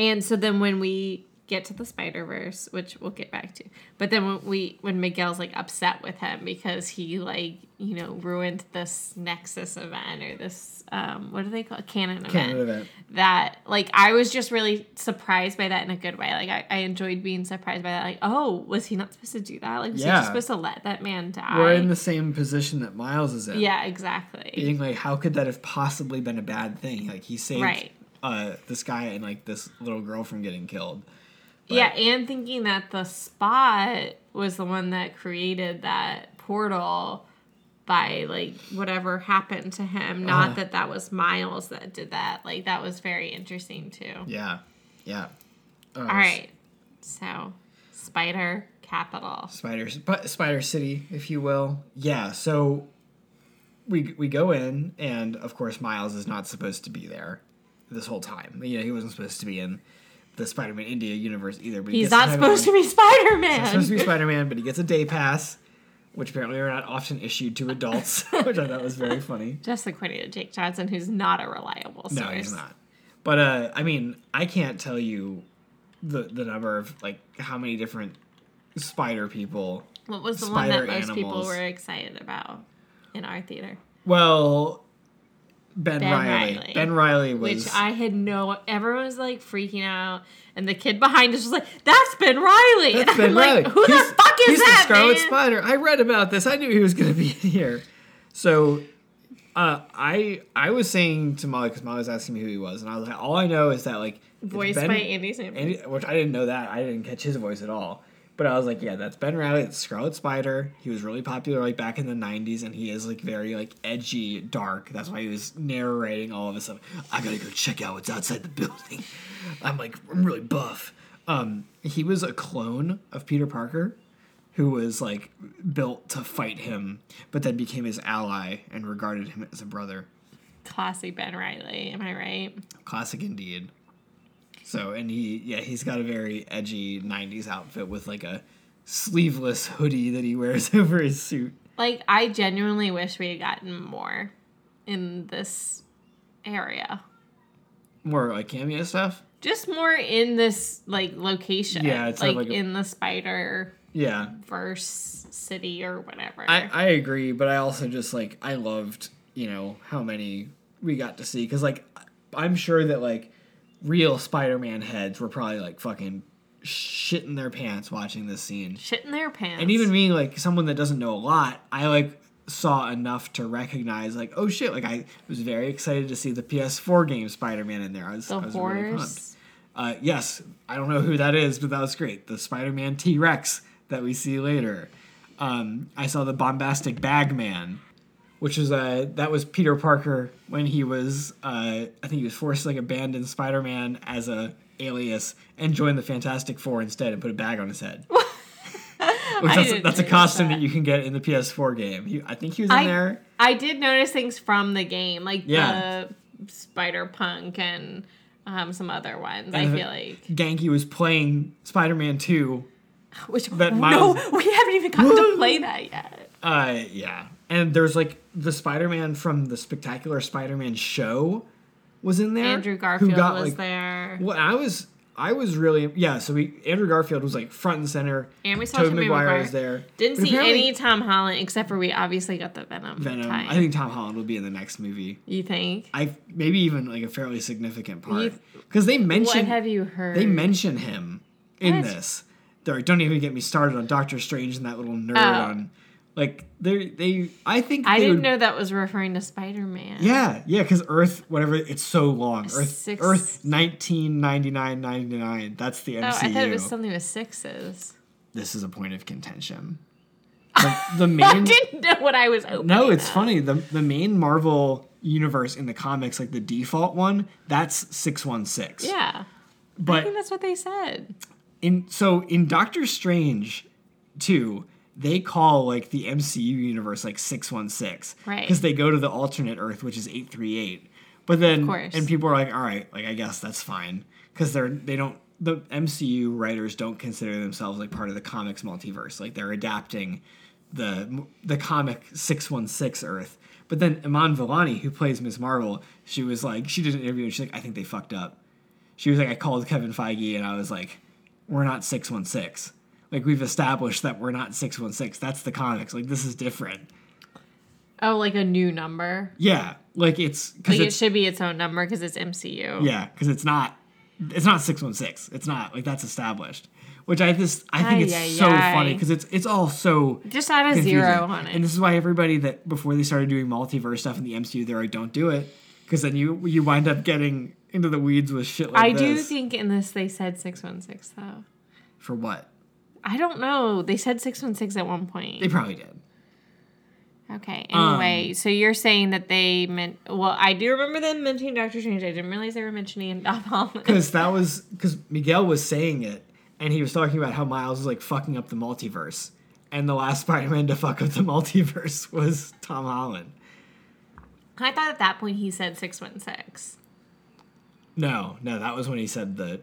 And so then when we get to the Spider Verse, which we'll get back to, but then when we when Miguel's like upset with him because he like you know ruined this Nexus event or this um what do they call it canon event Canon event. that like I was just really surprised by that in a good way. Like I, I enjoyed being surprised by that. Like oh was he not supposed to do that? Like was he Yeah. just supposed to let that man die? We're in the same position that Miles is in. yeah, exactly. Being like, how could that have possibly been a bad thing? Like he saved Right. Uh, this guy and like this little girl from getting killed. But- Yeah, and thinking that the spot was the one that created that portal by like whatever happened to him. Not Uh-huh. that that was Miles that did that. Like that was very interesting too. Yeah. Yeah. Uh, All right, so Spider Capital. Spider Sp- Spider City, if you will. Yeah, so we we go in, and of course Miles is not supposed to be there this whole time. You know, he wasn't supposed to be in the Spider-Man India universe either. But he He's not supposed to be Spider Man. He's not supposed to be Spider-Man, but he gets a day pass, which apparently are not often issued to adults, which I thought was very funny. Just according to Jake Johnson, who's not a reliable source. No, he's not. But uh, I mean, I can't tell you the the number of like how many different spider people What was the one that most people were excited about in our theater? Well, Ben, Ben Riley. Reilly. Ben Reilly was. Which I had no. Everyone was like freaking out, and the kid behind us was like, "That's Ben Reilly." that's and Ben I'm Reilly. like, "Who he's, the fuck is he's that, the Scarlet man?" Spider. I read about this. I knew he was going to be here. So, uh, I I was saying to Molly because Molly was asking me who he was, and I was like, all I know is that like Voiced Ben- by Andy Samberg. Andy, which I didn't know that. I didn't catch his voice at all. But I was like, yeah, that's Ben Reilly. It's Scarlet Spider. He was really popular like back in the '90s, and he is like very like edgy, dark. That's why he was narrating all of this stuff. I gotta go check out what's outside the building. I'm like, I'm really buff. Um, he was a clone of Peter Parker, who was like built to fight him, but then became his ally and regarded him as a brother. Classic Ben Reilly. Am I right? Classic indeed. So, and he, yeah, he's got a very edgy 90s outfit with like a sleeveless hoodie that he wears over his suit. Like, I genuinely wish we had gotten more in this area. More like cameo stuff. Just more in this like location. Yeah, it's like, like a- in the Spider Yeah. Verse city or whatever. I, I agree, but I also just like, I loved, you know, how many we got to see. Cause like, I'm sure that like real Spider Man heads were probably like fucking shitting their pants watching this scene. Shitting their pants. And even me, like someone that doesn't know a lot, I like saw enough to recognize, like, oh shit! Like I was very excited to see the PS4 game Spider-Man in there. I was, the I was really pumped. horse. Uh, yes, I don't know who that is, but that was great. The Spider-Man T-Rex that we see later. Um, I saw the bombastic Bagman, which was uh, that was Peter Parker when he was uh, I think he was forced to like abandon Spider-Man as a alias and join the Fantastic Four instead and put a bag on his head. Which that's, that's a costume that. that. you can get in the PS4 game. He, I think he was in I, there. I did notice things from the game, like Yeah. the Spider Punk and um, some other ones. And I feel like Ganke was playing Spider-Man 2 which that no, we haven't even gotten to play that yet. Uh, yeah. And there's like the Spider-Man from the Spectacular Spider-Man show was in there. Andrew Garfield got, was like- there. Well, I was I was really yeah. So we Andrew Garfield was like front and center. And we saw Tobey Maguire Maguire. was there. Didn't But see any Tom Holland except for we obviously got the Venom. Venom. tie. I think Tom Holland will be in the next movie. you think? I maybe even like a fairly significant part because they mentioned. What have you heard? they mention him in What? this. They're like, don't even get me started on Doctor Strange and that little nerd Oh. on like they they. I think I didn't would- know that was referring to Spider Man. Yeah, yeah, because Earth, whatever, it's so long. Earth, Six- Earth, nineteen ninety nine ninety nine. That's the MCU. Oh. I thought it was something with sixes. this is a point of contention. The, the I main didn't know what I was no, it's up. funny. The the main Marvel universe in the comics, like the default one, that's six one six. Yeah. But I think that's what they said. in so in Doctor Strange, two, they call like the MCU universe like six one six, Right. Because they go to the alternate Earth, which is eight three eight. But then, course. and people are like, all right, like I guess that's fine because they're they don't the MCU writers don't consider themselves like part of the comics multiverse. Like they're adapting the the comic six one six Earth. But then Iman Vellani, who plays Ms. Marvel, she was like, she did an interview and she's like, I think they fucked up. She was like, I called Kevin Feige and I was like, we're not 616. Like, we've established that we're not 616. That's the comics. Like, this is different. Oh, like a new number. Yeah. Like, it's because Like it should be its own number because it's MCU. yeah, because it's not, it's not 616. It's not. Like, that's established. Which I just, I think it's Ay, ay, so ay. funny because it's, it's all so. Just add a confusing. zero on it. And this is why everybody that, before they started doing multiverse stuff in the MCU, they're like, don't do it. Because then you, you wind up getting into the weeds with shit like I this. do think in this they said 616 though. For what? I don't know. They said 616 at one point. They probably did. Okay. Um, Anyway, so you're saying that they meant. Well, I do remember them mentioning Doctor Strange. I didn't realize they were mentioning Tom Holland. because that was because Miguel was saying it, and he was talking about how Miles was like fucking up the multiverse, and the last Spider-Man to fuck up the multiverse was Tom Holland. I thought at that point he said 616. No, no, that was when he said the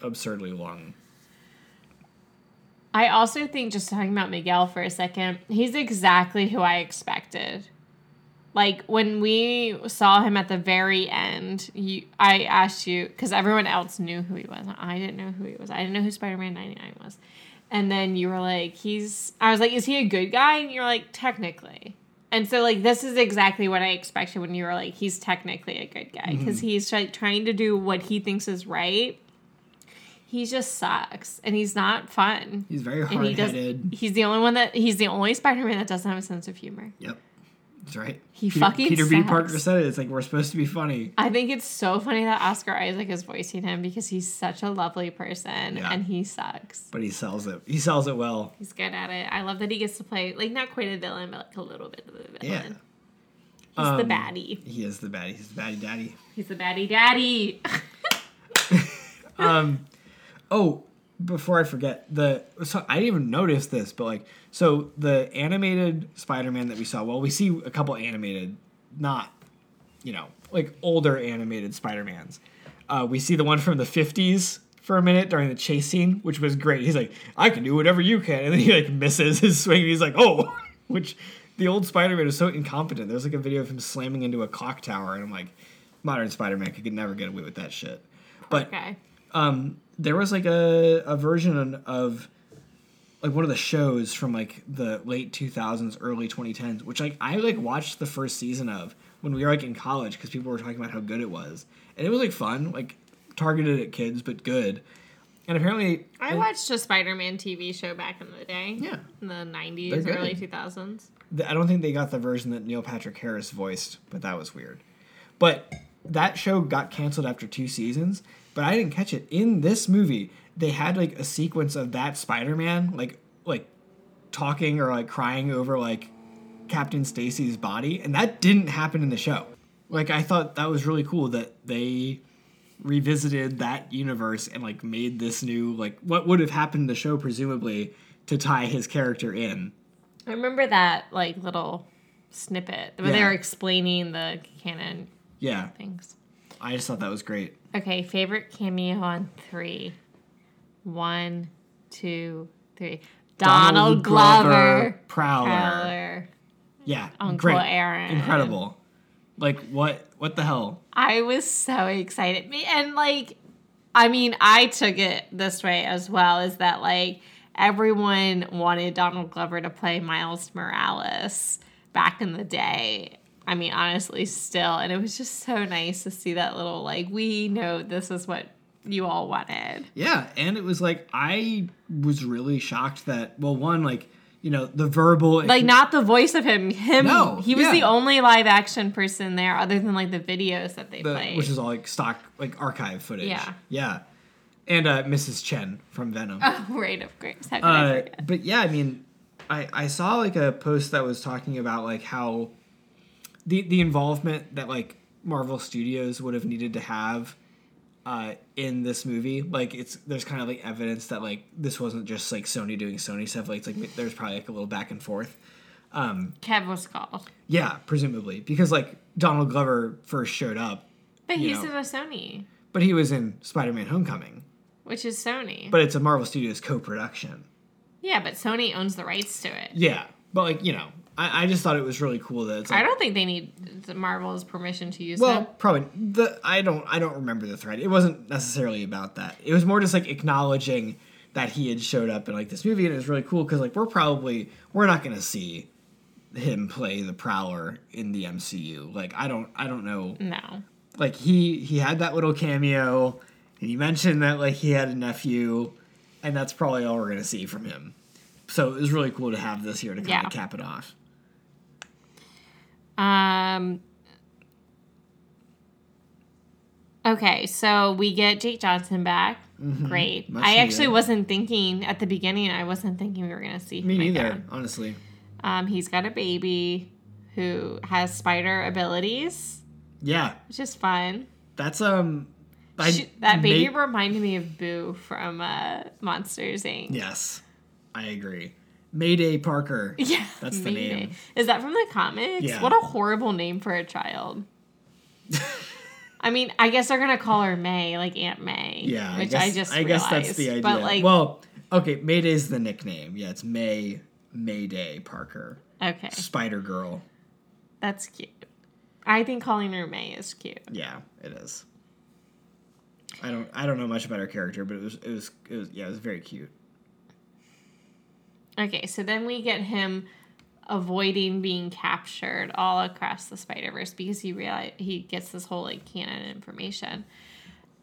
absurdly long. I also think, just talking about Miguel for a second, he's exactly who I expected. Like when we saw him at the very end, you, I asked you because everyone else knew who he was. I didn't know who he was. I didn't know who Spider Man ninety nine was. And then you were like, he's. I was like, is he a good guy? And you're like, technically. And so like this is exactly what I expected when you were like, he's technically a good guy because mm-hmm. he's like trying to do what he thinks is right. He just sucks and he's not fun. He's very And he does. hard-headed. He's the only one that he's the only Spider-Man that doesn't have a sense of humor. Yep, that's right. He Peter, fucking Peter B. Parker said it. It's like we're supposed to be funny. I think it's so funny that Oscar Isaac is voicing him because he's such a lovely person Yeah. and he sucks. But he sells it. He sells it well. He's good at it. I love that he gets to play like not quite a villain, but like a little bit of a Yeah. villain. He's the Um, baddie. He is the baddie. He's the baddie daddy. He's the baddie daddy. Oh, before I forget, the so I didn't even notice this, but like, so the animated Spider-Man that we saw. Well, we see a couple animated, not, you know, like older animated Spider-Mans. Uh, we see the one from the '50s for a minute during the chase scene, which was great. He's like, "I can do whatever you can," and then he like misses his swing. And he's like, "Oh," which the old Spider-Man is so incompetent. There's like a video of him slamming into a clock tower, and I'm like, modern Spider-Man could never get away with that shit. But okay. um, there was like a, a version of like one of the shows from like the late 2000s early 2010s which like i like watched the first season of when we were like in college because people were talking about how good it was and it was like fun like targeted at kids but good and apparently I watched a Spider-Man TV show back in the day. Yeah. In the 90s, early 2000s. I don't think they got the version that Neil Patrick Harris voiced, but that was weird. But that show got canceled after two seasons, but I didn't catch it. In this movie, they had like a sequence of that Spider-Man like like talking or like crying over like Captain Stacy's body, and that didn't happen in the show. Like I thought that was really cool that they revisited that universe and like made this new like what would have happened in the show presumably to tie his character in. I remember that like little snippet where they were explaining the canon Yeah, things. I just thought that was great. Okay, favorite cameo on three. One, two, three. Donald, Glover. Prowler. Prowler. Yeah, Uncle great. Aaron. incredible. Like what? What the hell? I was so excited. Me- And like I mean, I took it this way as well. Is that like everyone wanted Donald Glover to play Miles Morales back in the day. I mean, honestly, still, and it was just so nice to see that little like we know this is what you all wanted. Yeah, and it was like I was really shocked that well, one like you know the verbal Like not the voice of him. Him. No, he was yeah. the only live action person there, other than like the videos that they the, played. which is all like stock like archive footage. Yeah. yeah, and uh, Mrs. Chen from Venom. oh, right, of course. How could I Uh, forget? but yeah, I mean, I I saw like a post that was talking about like how the the involvement that like Marvel Studios would have needed to have uh, in this movie. Like it's there's kind of like evidence that like this wasn't just like Sony doing Sony stuff. Like it's like there's probably like a little back and forth. Um, Kev was called, Yeah, presumably because like Donald Glover first showed up, but he's know. in a Sony, but he was in Spider-Man: Homecoming. which is Sony. But it's a Marvel Studios co-production. yeah, but Sony owns the rights to it. Yeah, but like you know, I, I just thought it was really cool that it's. Like, I don't think they need Marvel's permission to use Well, probably the I don't I don't remember the thread. It wasn't necessarily about that. It was more just like acknowledging that he had showed up in like this movie, and it was really cool because like we're probably we're not gonna see him play the Prowler in the MCU. Like I don't I don't know. No. Like he he had that little cameo, and he mentioned that like he had a nephew, and that's probably all we're gonna see from him. So it was really cool to have this here to kind Yeah. of cap it off. Um. Okay, so we get Jake Johnson back. Great. Mm-hmm. Much I actually wasn't thinking at the beginning. I wasn't thinking we were gonna see him Me neither, again. honestly. Um, he's got a baby who has spider abilities, Yeah, which is fun. that's um. She- that baby reminded me of Boo from uh, Monsters Inc. Yes, I agree. Mayday Parker. Yeah, That's the Mayday. name. Is that from the comics? Yeah. What a horrible name for a child. I mean, I guess they're gonna call her May, like Aunt May. Yeah, which I I, just I guess that's the idea. But like, well, okay, Mayday's the nickname. Yeah, it's May Mayday Parker, okay, Spider Girl. that's cute. I think calling her May is cute. Yeah, it is. I don't I don't know much about her character, but it was it was it was yeah, it was very cute. Okay, so then we get him avoiding being captured all across the Spider Verse because he realize he gets this whole like canon information.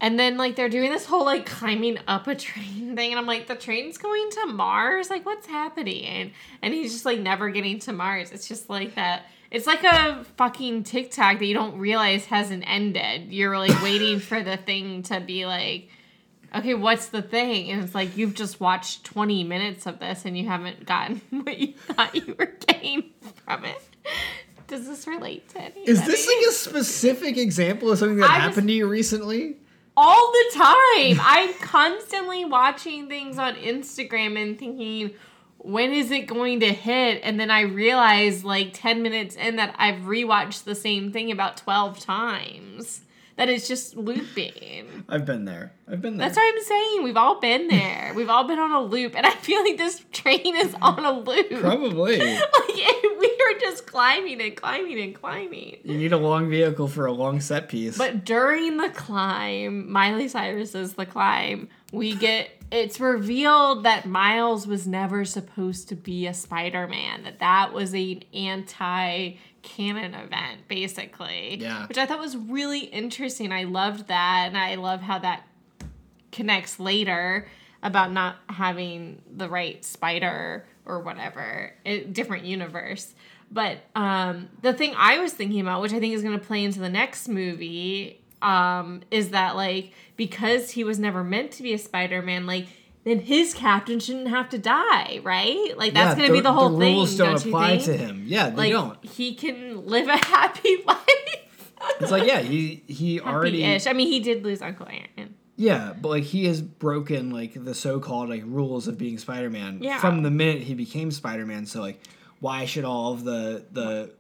And then like they're doing this whole like climbing up a train thing, and I'm like, the train's going to Mars? Like, what's happening? And he's just like never getting to Mars. It's just like that. It's like a fucking TikTok that you don't realize hasn't ended. You're like waiting for the thing to be like, okay, what's the thing? And it's like you've just watched 20 minutes of this and you haven't gotten what you thought you were getting from it. Does this relate to anything? Is this like a specific example of something that I happened to you recently? all the time? I'm constantly watching things on Instagram and thinking, when is it going to hit? And then I realize, like 10 minutes in, that I've rewatched the same thing about 12 times. That it's just looping. I've been there. I've been there. That's what I'm saying. We've all been there. We've all been on a loop, and I feel like this train is on a loop. Probably. Like we are just climbing and climbing and climbing. You need a long vehicle for a long set piece. But during the climb, Miley Cyrus is the climb. We get it's revealed that Miles was never supposed to be a Spider-Man. That that was an anti-canon event, basically. Yeah. Which I thought was really interesting. I loved that, and I love how that connects later about not having the right spider or whatever a different universe but um the thing i was thinking about which i think is going to play into the next movie um is that like because he was never meant to be a spider-man like then his captain shouldn't have to die right like that's Yeah, going to be the whole thing rules don't, don't apply to him. Yeah, they like don't. he can live a happy life It's like yeah, he he already Happy-ish. i mean he did lose uncle aaron Yeah, but like he has broken like the so-called like rules of being Spider-Man Yeah. from the minute he became Spider-Man. So like, why should all of the the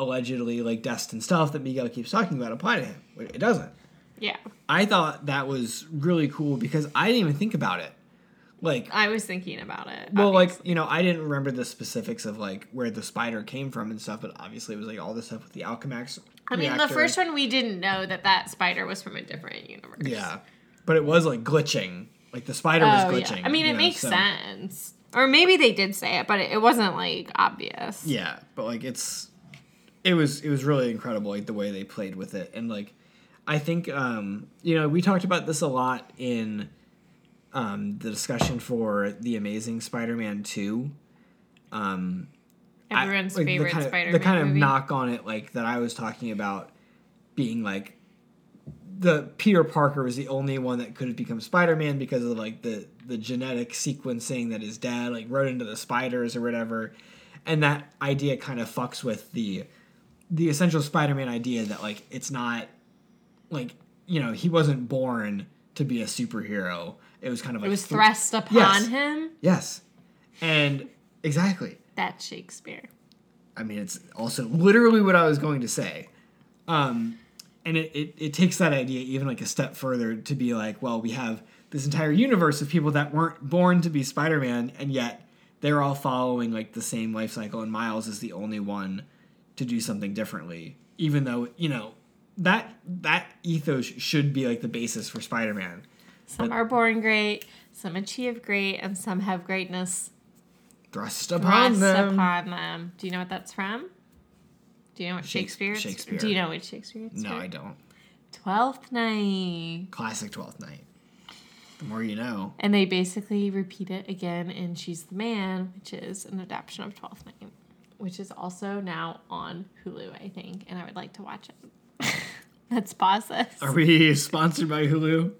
allegedly like destined stuff that Miguel keeps talking about apply to him? It doesn't. yeah I thought that was really cool because I didn't even think about it. Like, I was thinking about it. well, obviously. like you know, I didn't remember the specifics of like where the spider came from and stuff, but obviously it was like all this stuff with the Alchemax. I mean, the first one we didn't know that that spider was from a different universe. Yeah. but it was like glitching. Like the spider was Oh, glitching. yeah. I mean, it know, makes so- sense. Or maybe they did say it, but it, it wasn't like obvious. Yeah, but like it's it was it was really incredible like the way they played with it and like I think um you know we talked about this a lot in um the discussion for the Amazing Spider-Man 2 um I- Everyone's like, favorite the kind of, Spider-Man the kind of movie. knock on it like that I was talking about being like the Peter Parker was the only one that could have become Spider-Man because of like the the genetic sequencing that his dad like wrote into the spiders or whatever. And that idea kind of fucks with the the essential Spider-Man idea that like it's not like you know, he wasn't born to be a superhero. It was kind of like It was th- thrust upon Yes. him. Yes. And exactly. That's Shakespeare. I mean, it's also literally what I was going to say. Um, and it, it, it takes that idea even like a step further to be like, well, we have this entire universe of people that weren't born to be Spider Man, and yet they're all following like the same life cycle, and Miles is the only one to do something differently, even though, you know, that that ethos should be like the basis for Spider Man. Some are born great, some achieve great, and some have greatness Thrust upon thrust them. upon them. Do you know what that's from? Do you know what Shakespeare? is- Shakespeare. Do you know what Shakespeare? is No, from? I don't. Twelfth Night. Classic Twelfth Night. The more you know. And they basically repeat it again in She's the Man, which is an adaptation of Twelfth Night, which is also now on Hulu, I think, and I would like to watch it. Let's pause this. Are we sponsored by Hulu?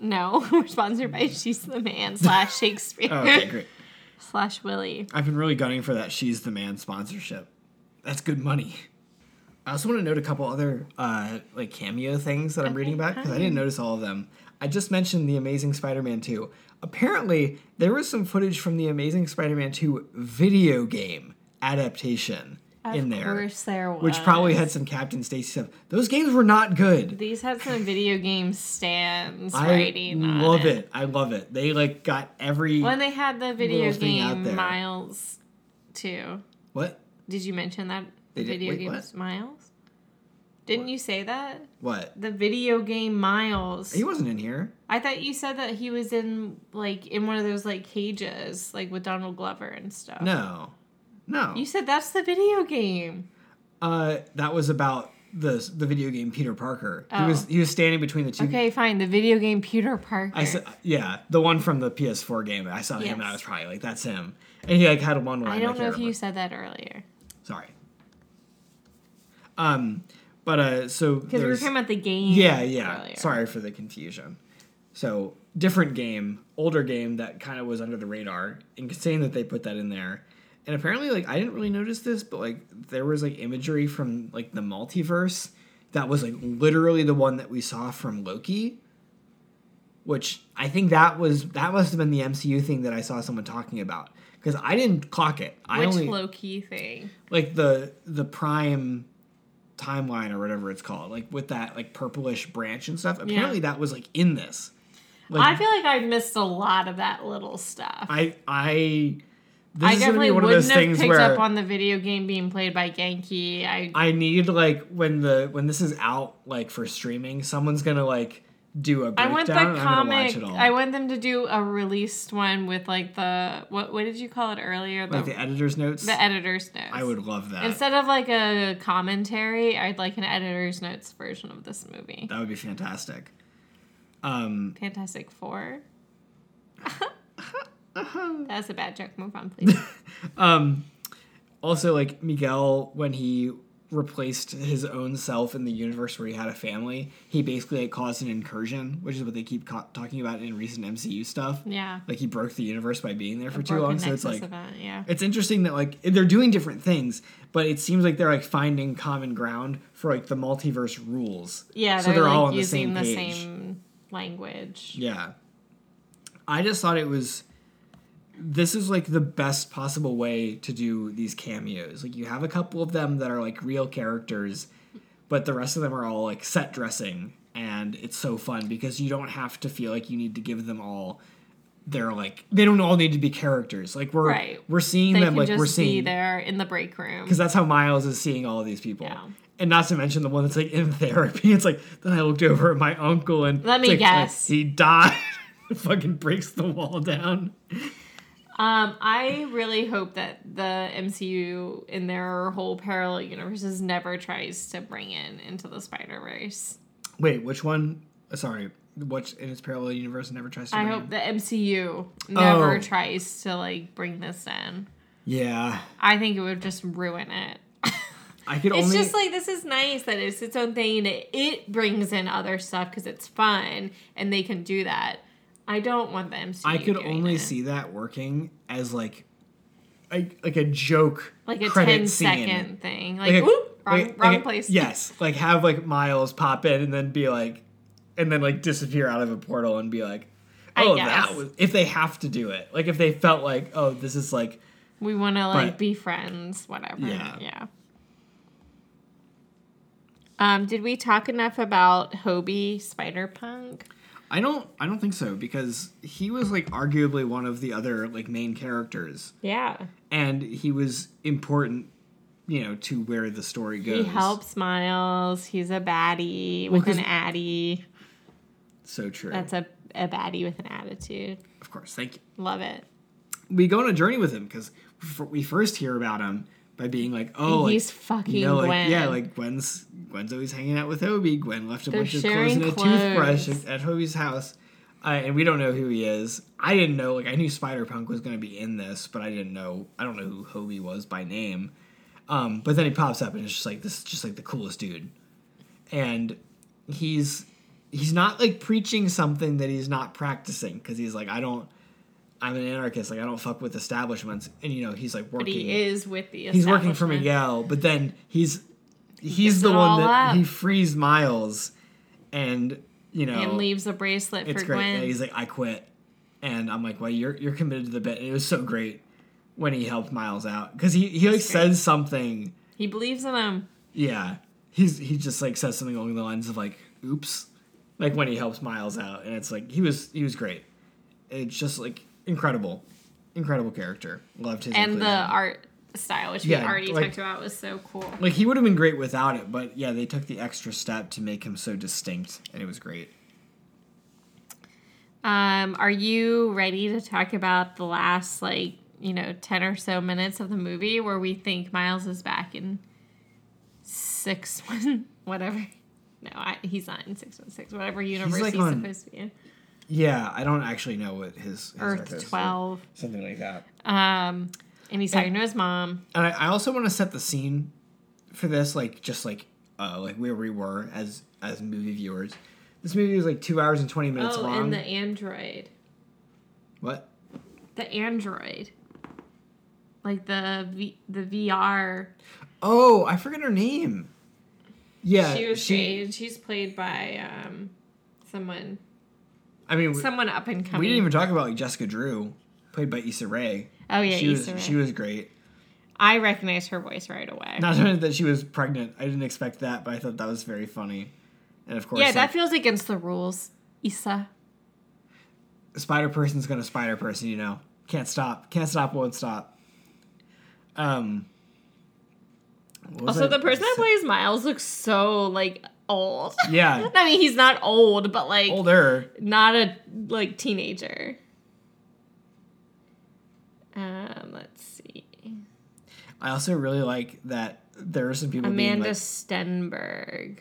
No, we're sponsored by She's the Man slash Shakespeare Oh, okay, great. slash Willie. I've been really gunning for that She's the Man sponsorship. That's good money. I also want to note a couple other uh, like cameo things that I'm reading about because I didn't notice all of them. I just mentioned the Amazing Spider-Man 2. Apparently, there was some footage from the Amazing Spider-Man 2 video game adaptation in there, Of course there was. which probably had some Captain Stacy stuff. Those games were not good. These had some video game stands I writing love it. it. I love it. They like got every When they had the video game there. Miles too. what Did you mention that They the did- video wait, games Miles? Didn't you say that? what. The video game Miles. He wasn't in here. I thought you said that he was in like in one of those like cages, like with Donald Glover and stuff. No, no. You said that's the video game. Uh, that was about the the video game Peter Parker. He Oh. was he was standing between the two. Okay, fine. The video game Peter Parker. I said, yeah, the one from the PS4 game. I saw him and I was probably like, that's him. And he like had one line. I don't know can't if you said that earlier. Sorry. Um, but uh, so Because we were talking about the game. yeah, yeah. earlier. Sorry for the confusion. So different game, older game that kind of was under the radar. and saying that they put that in there. And apparently, like I didn't really notice this, but like there was like imagery from like the multiverse that was like literally the one that we saw from Loki. Which I think that was that must have been the MCU thing that I saw someone talking about because I didn't clock it. I Which only low key thing? like the the prime timeline or whatever it's called, like with that like purplish branch and stuff. Apparently, that was like in this. Like I feel like I missed a lot of that little stuff. I I this I definitely be one wouldn't those have things picked where up on the video game being played by Ganke. I I need like when the when this is out like for streaming, someone's gonna like do a I breakdown. want the and I'm watch comic. it all. I want them to do a released one with like the what? What did you call it earlier? The, like the editor's notes. the editor's notes. I would love that. Instead of like a commentary, I'd like an editor's notes version of this movie. that would be fantastic. Um, Fantastic Four. That's a bad joke. Move on, please. um, also, like Miguel, when he replaced his own self in the universe where he had a family, he basically like, caused an incursion, which is what they keep ca- talking about in recent MCU stuff. Yeah. Like he broke the universe by being there for too long. So it's like event, yeah. it's interesting that like they're doing different things, but it seems like they're like finding common ground for like the multiverse rules. Yeah, so they're, they're like all on the using same the page. same language. Yeah. I just thought it was this is like the best possible way to do these cameos. Like you have a couple of them that are like real characters, but the rest of them are all like set dressing and it's so fun because you don't have to feel like you need to give them all they're like they don't all need to be characters. Like we're Right. we're seeing They them like just we're be seeing there in the break room. because that's how Miles is seeing all of these people. Yeah. And not to mention the one that's like in therapy. It's like then I looked over at my uncle and Let me like, guess. like, he died. Fucking breaks the wall down. Um, I really hope that the MCU in their whole parallel universes never tries to bring in into the Spider Verse. Wait, which one? uh, Sorry, what's in its parallel universe never tries to. I hope in? the MCU never Oh. tries to like bring this in. Yeah, I think it would just ruin it. I could It's only. just like this is nice that it's its own thing it brings in other stuff because it's fun and they can do that. I don't want the MCU. I could only see that working as like, like, like a joke, like a credit 10 scene. second thing. Like, Like a- oop, wrong, like- wrong like a- place. Yes, like have like Miles pop in and then be like, and then like disappear out of a portal and be like, oh, that was if they have to do it. Like if they felt like, oh, this is like, We want to like But- be friends, whatever. Yeah. Yeah. Um, did we talk enough about Hobie Spider Punk? I don't, I don't think so because he was like arguably one of the other like main characters, Yeah. and he was important, you know, to where the story goes. He helps Miles. He's a baddie Well, with an addy. So true. That's a, a baddie with an attitude. of course. Thank you. Love it. we go on a journey with him because we first hear about him by being like, oh, like, He's fucking you know, like Gwen. yeah, like Gwen's Gwen's always hanging out with Hobie. Gwen left a They're bunch of clothes and a clothes. toothbrush at, at Hobie's house, uh, and we don't know who he is. I didn't know. Like I knew Spider Punk was going to be in this, but I didn't know. I don't know who Hobie was by name. Um, but then he pops up and it's just like this, is just like the coolest dude, and he's he's not like preaching something that he's not practicing because he's like I don't. I'm an anarchist. Like I don't fuck with establishments, and you know he's like But working he is with the he's working for. Miguel, but then he's he's the one that up. he frees Miles, and you know And leaves a bracelet it's for great. Gwen. And he's like, I quit, and I'm like, well, you're you're committed to the bit. And it was so great when he helped Miles out because he he like great. says something. he believes in him. Yeah, he's he just like says something along the lines of like, oops, like when he helps Miles out, and it's like he was he was great. It's just like incredible, incredible character. Loved his And the art style, which Yeah, we already like- talked about, was so cool. Like he would have been great without it, but yeah, they took the extra step to make him so distinct, and it was great. Um, are you ready to talk about the last like you know ten or so minutes of the movie where we think Miles is back in six one whatever? No, I, he's not in six one six. Whatever universe he's, like, on supposed to be in. Yeah, I don't actually know what his, his Earth twelve. something like that. Um, and he's talking to his mom. And I, I also want to set the scene for this, like just like uh, like where we were as as movie viewers. This movie was like two hours and twenty minutes Oh, long. and the android, what? the android, like the v, the VR. Oh, I forget her name. Yeah, she was she. she's played by um, someone I mean, someone up and coming. we didn't even talk about like Jessica Drew, played by Issa Rae. Oh yeah, she Issa Rae. was she was great. I recognized her voice right away. Not only that she was pregnant. I didn't expect that, but I thought that was very funny. And of course, yeah, like, that feels against the rules. Issa. Spider Person's gonna Spider Person. You know, can't stop, can't stop, won't stop. Um. Also, I- the person that plays Miles looks so like old. Yeah, I mean, he's not old, but like older. not a like teenager. Um, let's see. I also really like that there are some people Amandla like, Stenberg.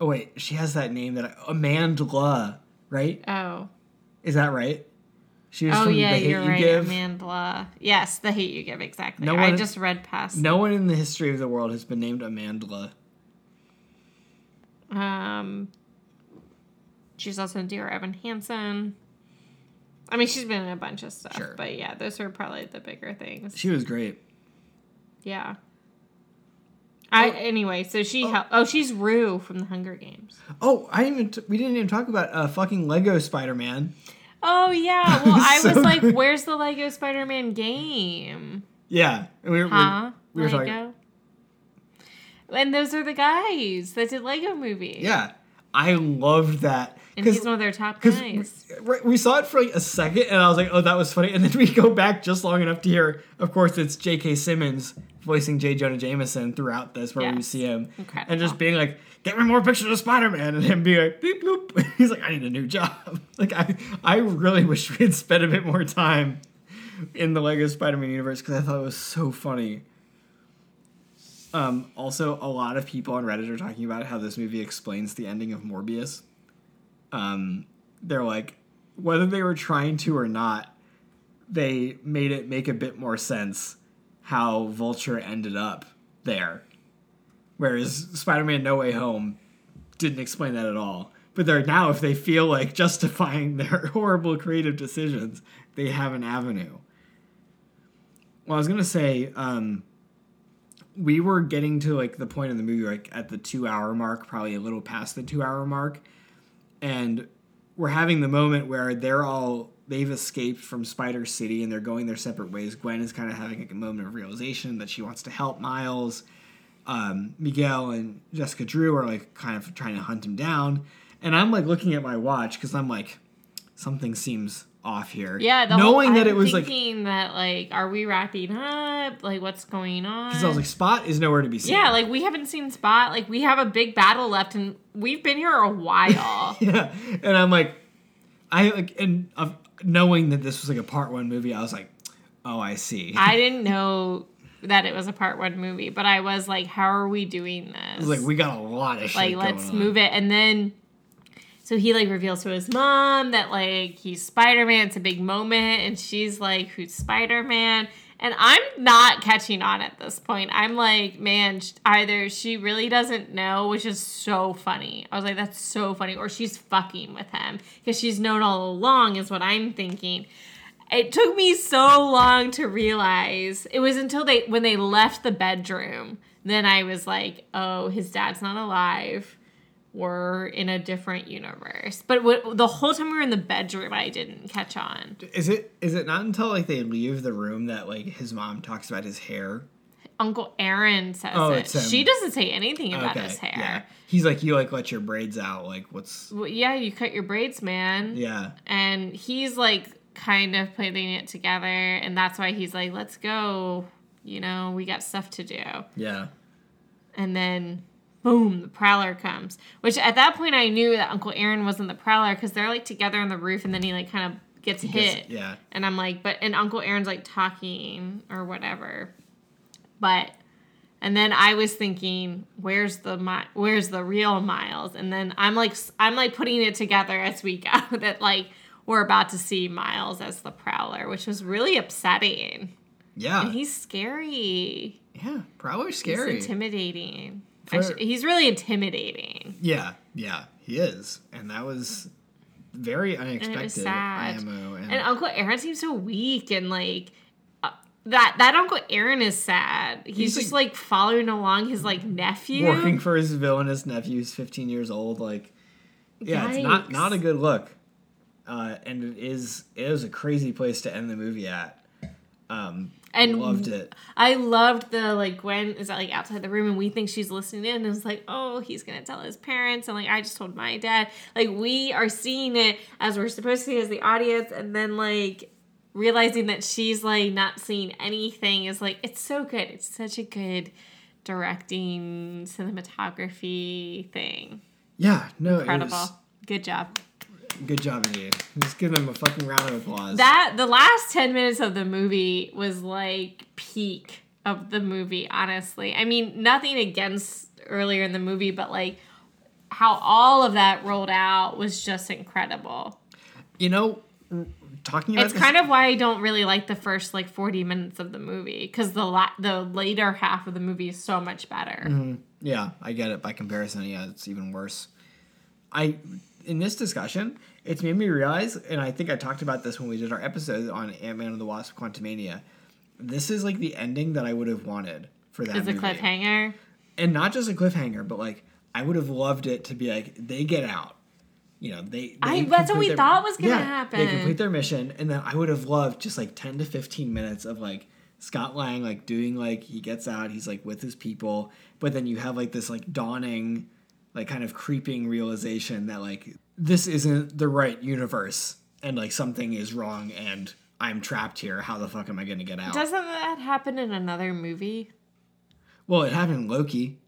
oh wait, she has that name that I, Amandla, right? Oh. Is that right? She was Oh from yeah, the Hate you're You right, Give. Amandla. Yes, the hate you give exactly. No one, I just read past. No one in the history of the world has been named Amandla. Um, she's also in Dear Evan Hansen. I mean, she's been in a bunch of stuff, Sure. but yeah, those are probably the bigger things. She was great. Yeah. I anyway, so she hel- oh she's Rue from the Hunger Games. Oh, I didn't even t- we didn't even talk about uh, fucking Lego Spider Man. Oh yeah, well I So was like, good. where's the Lego Spider-Man game? Yeah, we were, we were- Huh? we were Lego. talking. And those are the guys that did Lego Movie. Yeah, I loved that And he's one of their top guys. right, we saw it for like a second, and I was like, "Oh, that was funny." And then we go back just long enough to hear, of course, it's J.K. Simmons voicing J. Jonah Jameson throughout this, where we see him Incredible. and just being like, "Get me more pictures of Spider Man," and him being like, "Beep bloop." He's like, "I need a new job." Like, I, I really wish we had spent a bit more time in the Lego Spider Man universe because I thought it was so funny. Um, also, a lot of people on Reddit are talking about how this movie explains the ending of Morbius. Um, they're like, whether they were trying to or not, they made it make a bit more sense how Vulture ended up there. Whereas Spider Man No Way Home didn't explain that at all. But they're now, if they feel like justifying their horrible creative decisions, they have an avenue. Well, I was gonna say, um, we were getting to like the point in the movie, like at the two hour mark, probably a little past the two hour mark, and we're having the moment where they're all they've escaped from Spider City and they're going their separate ways. Gwen is kind of having like a moment of realization that she wants to help Miles. Um, Miguel and Jessica Drew are like kind of trying to hunt him down, and I'm like looking at my watch because I'm like, something seems off here. Yeah, the knowing whole, that it was like thinking that like, are we wrapping up? Like, what's going on? because I was like, Spot is nowhere to be seen. yeah, like we haven't seen Spot. Like we have a big battle left, and we've been here a while. yeah, and I'm like, I like, and uh, knowing that this was like a part one movie, I was like, oh, I see. I didn't know that it was a part one movie, but I was like, how are we doing this? I was like, we got a lot of shit. like let's on. move it and then so he like reveals to his mom that like he's spider-man. It's a big moment. And she's like who's spider-man? And i'm not catching on at this point. I'm like man either she really doesn't know which is so funny. I was like that's so funny. Or she's fucking with him because she's known all along is what i'm thinking. It took me so long to realize it was until they when they left the bedroom then i was like oh his dad's not alive we're in a different universe but what, the whole time we were in the bedroom i didn't catch on Is it is it not until like they leave the room that like his mom talks about his hair? uncle aaron says Oh, it she doesn't say anything about his hair yeah. He's like, you like let your braids out. Like, what's? Well, yeah you cut your braids man Yeah, and he's like kind of putting it together and that's why he's like let's go you know we got stuff to do yeah. and then boom the prowler comes which at that point i knew that uncle aaron wasn't the prowler because they're like together on the roof and then he like kind of gets Gets- hit yeah. and i'm like but and uncle aaron's like talking or whatever but and then i was thinking where's the Mi- where's the real miles and then i'm like I'm like putting it together as we go that like we're about to see miles as the prowler which was really upsetting Yeah. and he's scary yeah. Prowler's He's scary. intimidating. Actually, he's really intimidating. yeah. Yeah. He is, and that was very unexpected. sad. IMO and, And Uncle Aaron seems so weak and like uh, that. That Uncle Aaron is sad. He's, He's, just like, following along his like nephew. working for his villainous nephew who's 15 years old. Like, yeah, it's not not a good look. Uh, and it is it is a crazy place to end the movie at. Um, And loved it. I loved the like Gwen is like outside the room and we think she's listening in and it's like, oh, he's gonna tell his parents and like I just told my dad. Like we are seeing it as we're supposed to see as the audience and then like realizing that she's like not seeing anything is like it's so good. It's such a good directing cinematography thing. Yeah, no, Incredible. was Good job. Good job, Indy. Just give them a fucking round of applause. That the last 10 minutes of the movie was like peak of the movie, honestly. I mean, nothing against earlier in the movie, but like how all of that rolled out was just incredible. you know, talking about It's this, kind of why I don't really like the first like 40 minutes of the movie cuz the la- the later half of the movie is so much better. Mm-hmm. Yeah, I get it. By comparison, yeah, it's even worse. I in this discussion, it's made me realize, and I think I talked about this when we did our episode on Ant Man and the Wasp: Quantumania. This is like the ending that I would have wanted for that Is a cliffhanger. and not just a cliffhanger, but like I would have loved it to be like they get out. You know, they. they I- that's what we their- thought was gonna yeah, happen. They complete their mission, and then I would have loved just like ten to fifteen minutes of like Scott Lang like doing like he gets out, he's like with his people, but then you have like this like dawning like kind of creeping realization that like this isn't the right universe and like something is wrong and I'm trapped here. How the fuck am I to get out? Doesn't that happen in another movie? well, it happened in Loki.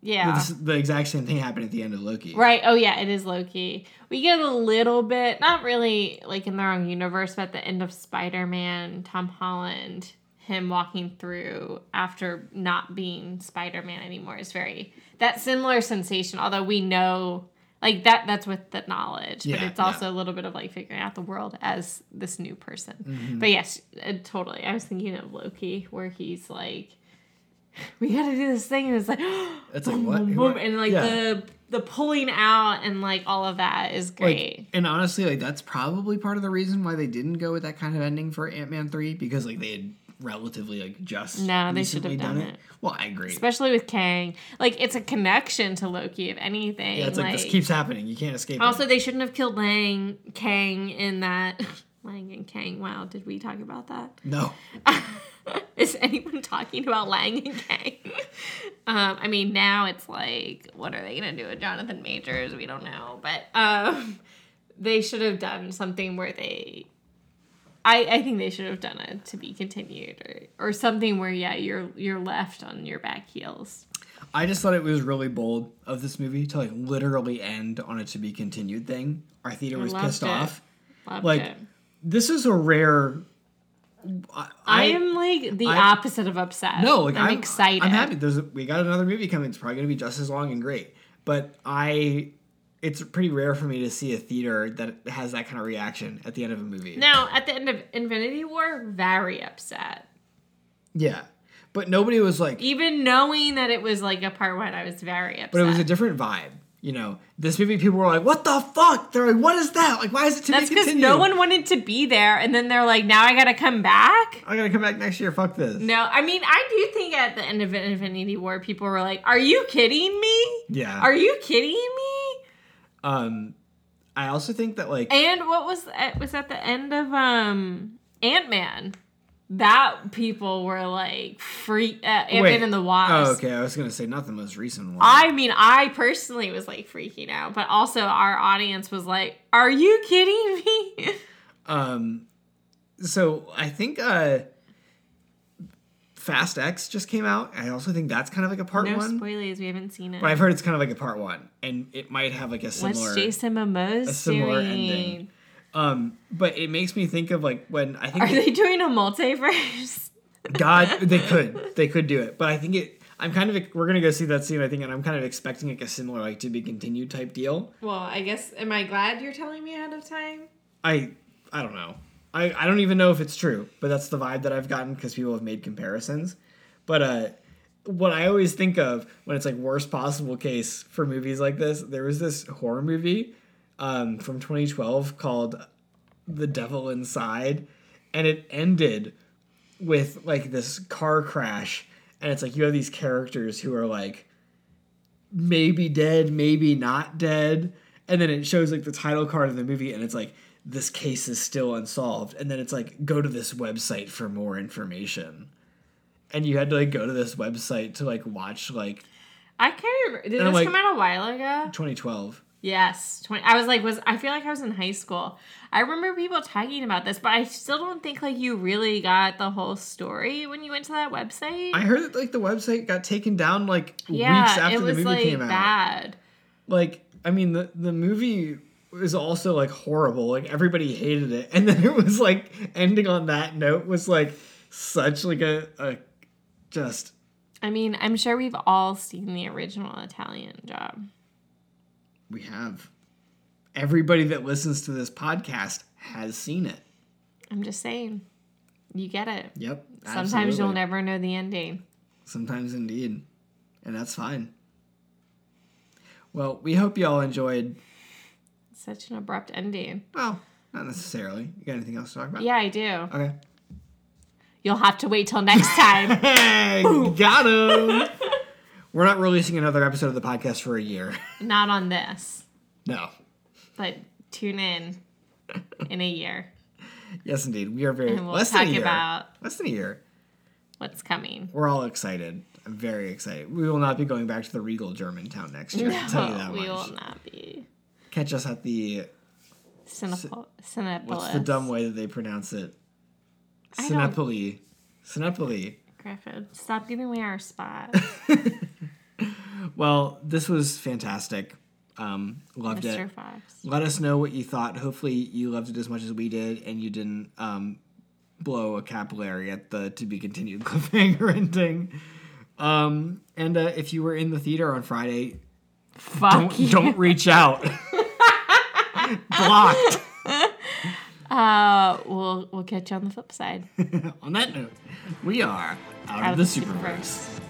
Yeah. This- the exact same thing happened at the end of Loki. Right. Oh yeah, it is Loki. We get a little bit, not really like in the wrong universe, but at the end of Spider-Man, Tom Holland, him walking through after not being Spider-Man anymore is very that similar sensation. Although we know like that that's with the knowledge, but it's also a little bit of like figuring out the world as this new person. Mm-hmm. But yes, uh, totally. I was thinking of Loki where he's like we gotta do this thing and it's like It's like boom, what? boom, and like Yeah. the the pulling out and like all of that is great. Like, and honestly, like that's probably part of the reason why they didn't go with that kind of ending for Ant Man three because like they had relatively like just No, they should have recently done it. Well, I agree. Especially with Kang, like it's a connection to Loki, if anything. yeah, it's like, this keeps happening. You can't escape. also, it. they shouldn't have killed Lang Kang in that. Lang and Kang. Wow, did we talk about that? no. Is anyone talking about Lang and Kang? um, I mean, now it's like, what are they gonna do with Jonathan Majors? We don't know, but um, they should have done something where they. I, I think they should have done it to be continued or, or something where yeah you're you're left on your back heels. I just thought it was really bold of this movie to like literally end on a to be continued thing. Our theater I was pissed it. off. Loved Like, it. This is a rare. I, I, am like the I- opposite of upset. No, like I'm, I'm, excited. I'm happy. There's a, we got another movie coming. It's probably gonna be just as long and great. But I, it's pretty rare for me to see a theater that has that kind of reaction at the end of a movie. Now at the end of Infinity War, very upset. Yeah, but nobody was like. Even knowing that it was like a part one, I was very upset. But it was a different vibe. You know, this movie people were like, "What the fuck?" They're like, "What is that? Like, why is it to That's be because continued?" no one wanted to be there, and then they're like, "Now I gotta come back." I gotta come back next year. Fuck this. No, I mean I do think at the end of Infinity War, people were like, "Are you kidding me? Yeah. Are you kidding me?" Um, I also think that like And what was it was at the end of um Ant Man. That people were like freak uh, Ant Man and the Wasp. Oh, okay. I was gonna say not the most recent one. I mean, I personally was like freaking out, but also our audience was like, "Are you kidding me?" um, so I think uh, Fast X just came out. I also think that's kind of like a part no one. spoilers, we haven't seen it. But I've heard it's kind of like a part one, and it might have like a similar. What's Jason Momoa a similar doing? ending. Um, but it makes me think of like when I think Are they doing a multiverse? God, they could, they could do it, but I think it. I'm kind of we're gonna go see that scene. I think, and I'm kind of expecting like a similar like to be continued type deal. well, I guess. Am I glad you're telling me ahead of time? I I don't know. I I don't even know if it's true, but that's the vibe that I've gotten because people have made comparisons. But uh, what I always think of when it's like worst possible case for movies like this, there was this horror movie um, from 2012 called The Devil Inside, and it ended with like this car crash, and it's like you have these characters who are like maybe dead, maybe not dead. And then it shows like the title card of the movie, and it's like, this case is still unsolved. And then it's like, go to this website for more information. And you had to like go to this website to like watch like I can't remember. Did I'm this like- come out a while ago? 2012. Yes, 20. I was like, was I feel like I was in high school. I remember people talking about this, but I still don't think like you really got the whole story when you went to that website. I heard that like the website got taken down like yeah, weeks after it was the movie like came out. bad. Like, I mean, the the movie was also like horrible. Like everybody hated it, and then it was like ending on that note was like such like a, a just I mean, I'm sure we've all seen the original Italian job. we have everybody that listens to this podcast has seen it. I'm just saying, you get it. Yep. Sometimes absolutely. you'll never know the ending. Sometimes indeed. And that's fine. Well, we hope you all enjoyed. Such an abrupt ending. Well, not necessarily. You got anything else to talk about? Yeah, I do. Okay. You'll have to wait till next time. Hey, got him. We're not releasing another episode of the podcast for a year. Not on this, No. but tune in in a year. Yes, indeed. We are very we'll less talk than a year. about- less than a year. what's coming. We're all excited. I'm very excited. We will not be going back to the Regal Germantown next year. I'll tell you that we much. will not be. Catch us at the Cinepo- Cinepolis. what's the dumb way that they pronounce it? Cinepoli. Cinepoli. Griffin, stop giving away our spot. Well, this was fantastic. Um, loved Mr. it. Fox. Let us know what you thought. Hopefully, you loved it as much as we did, and you didn't um, blow a capillary at the to be continued cliffhanger ending. Um, and uh, if you were in the theater on Friday, Fuck don't you. don't reach out. Blocked. Uh, we'll we'll catch you on the flip side. on that note, we are out, Out of the Superverse. Superverse.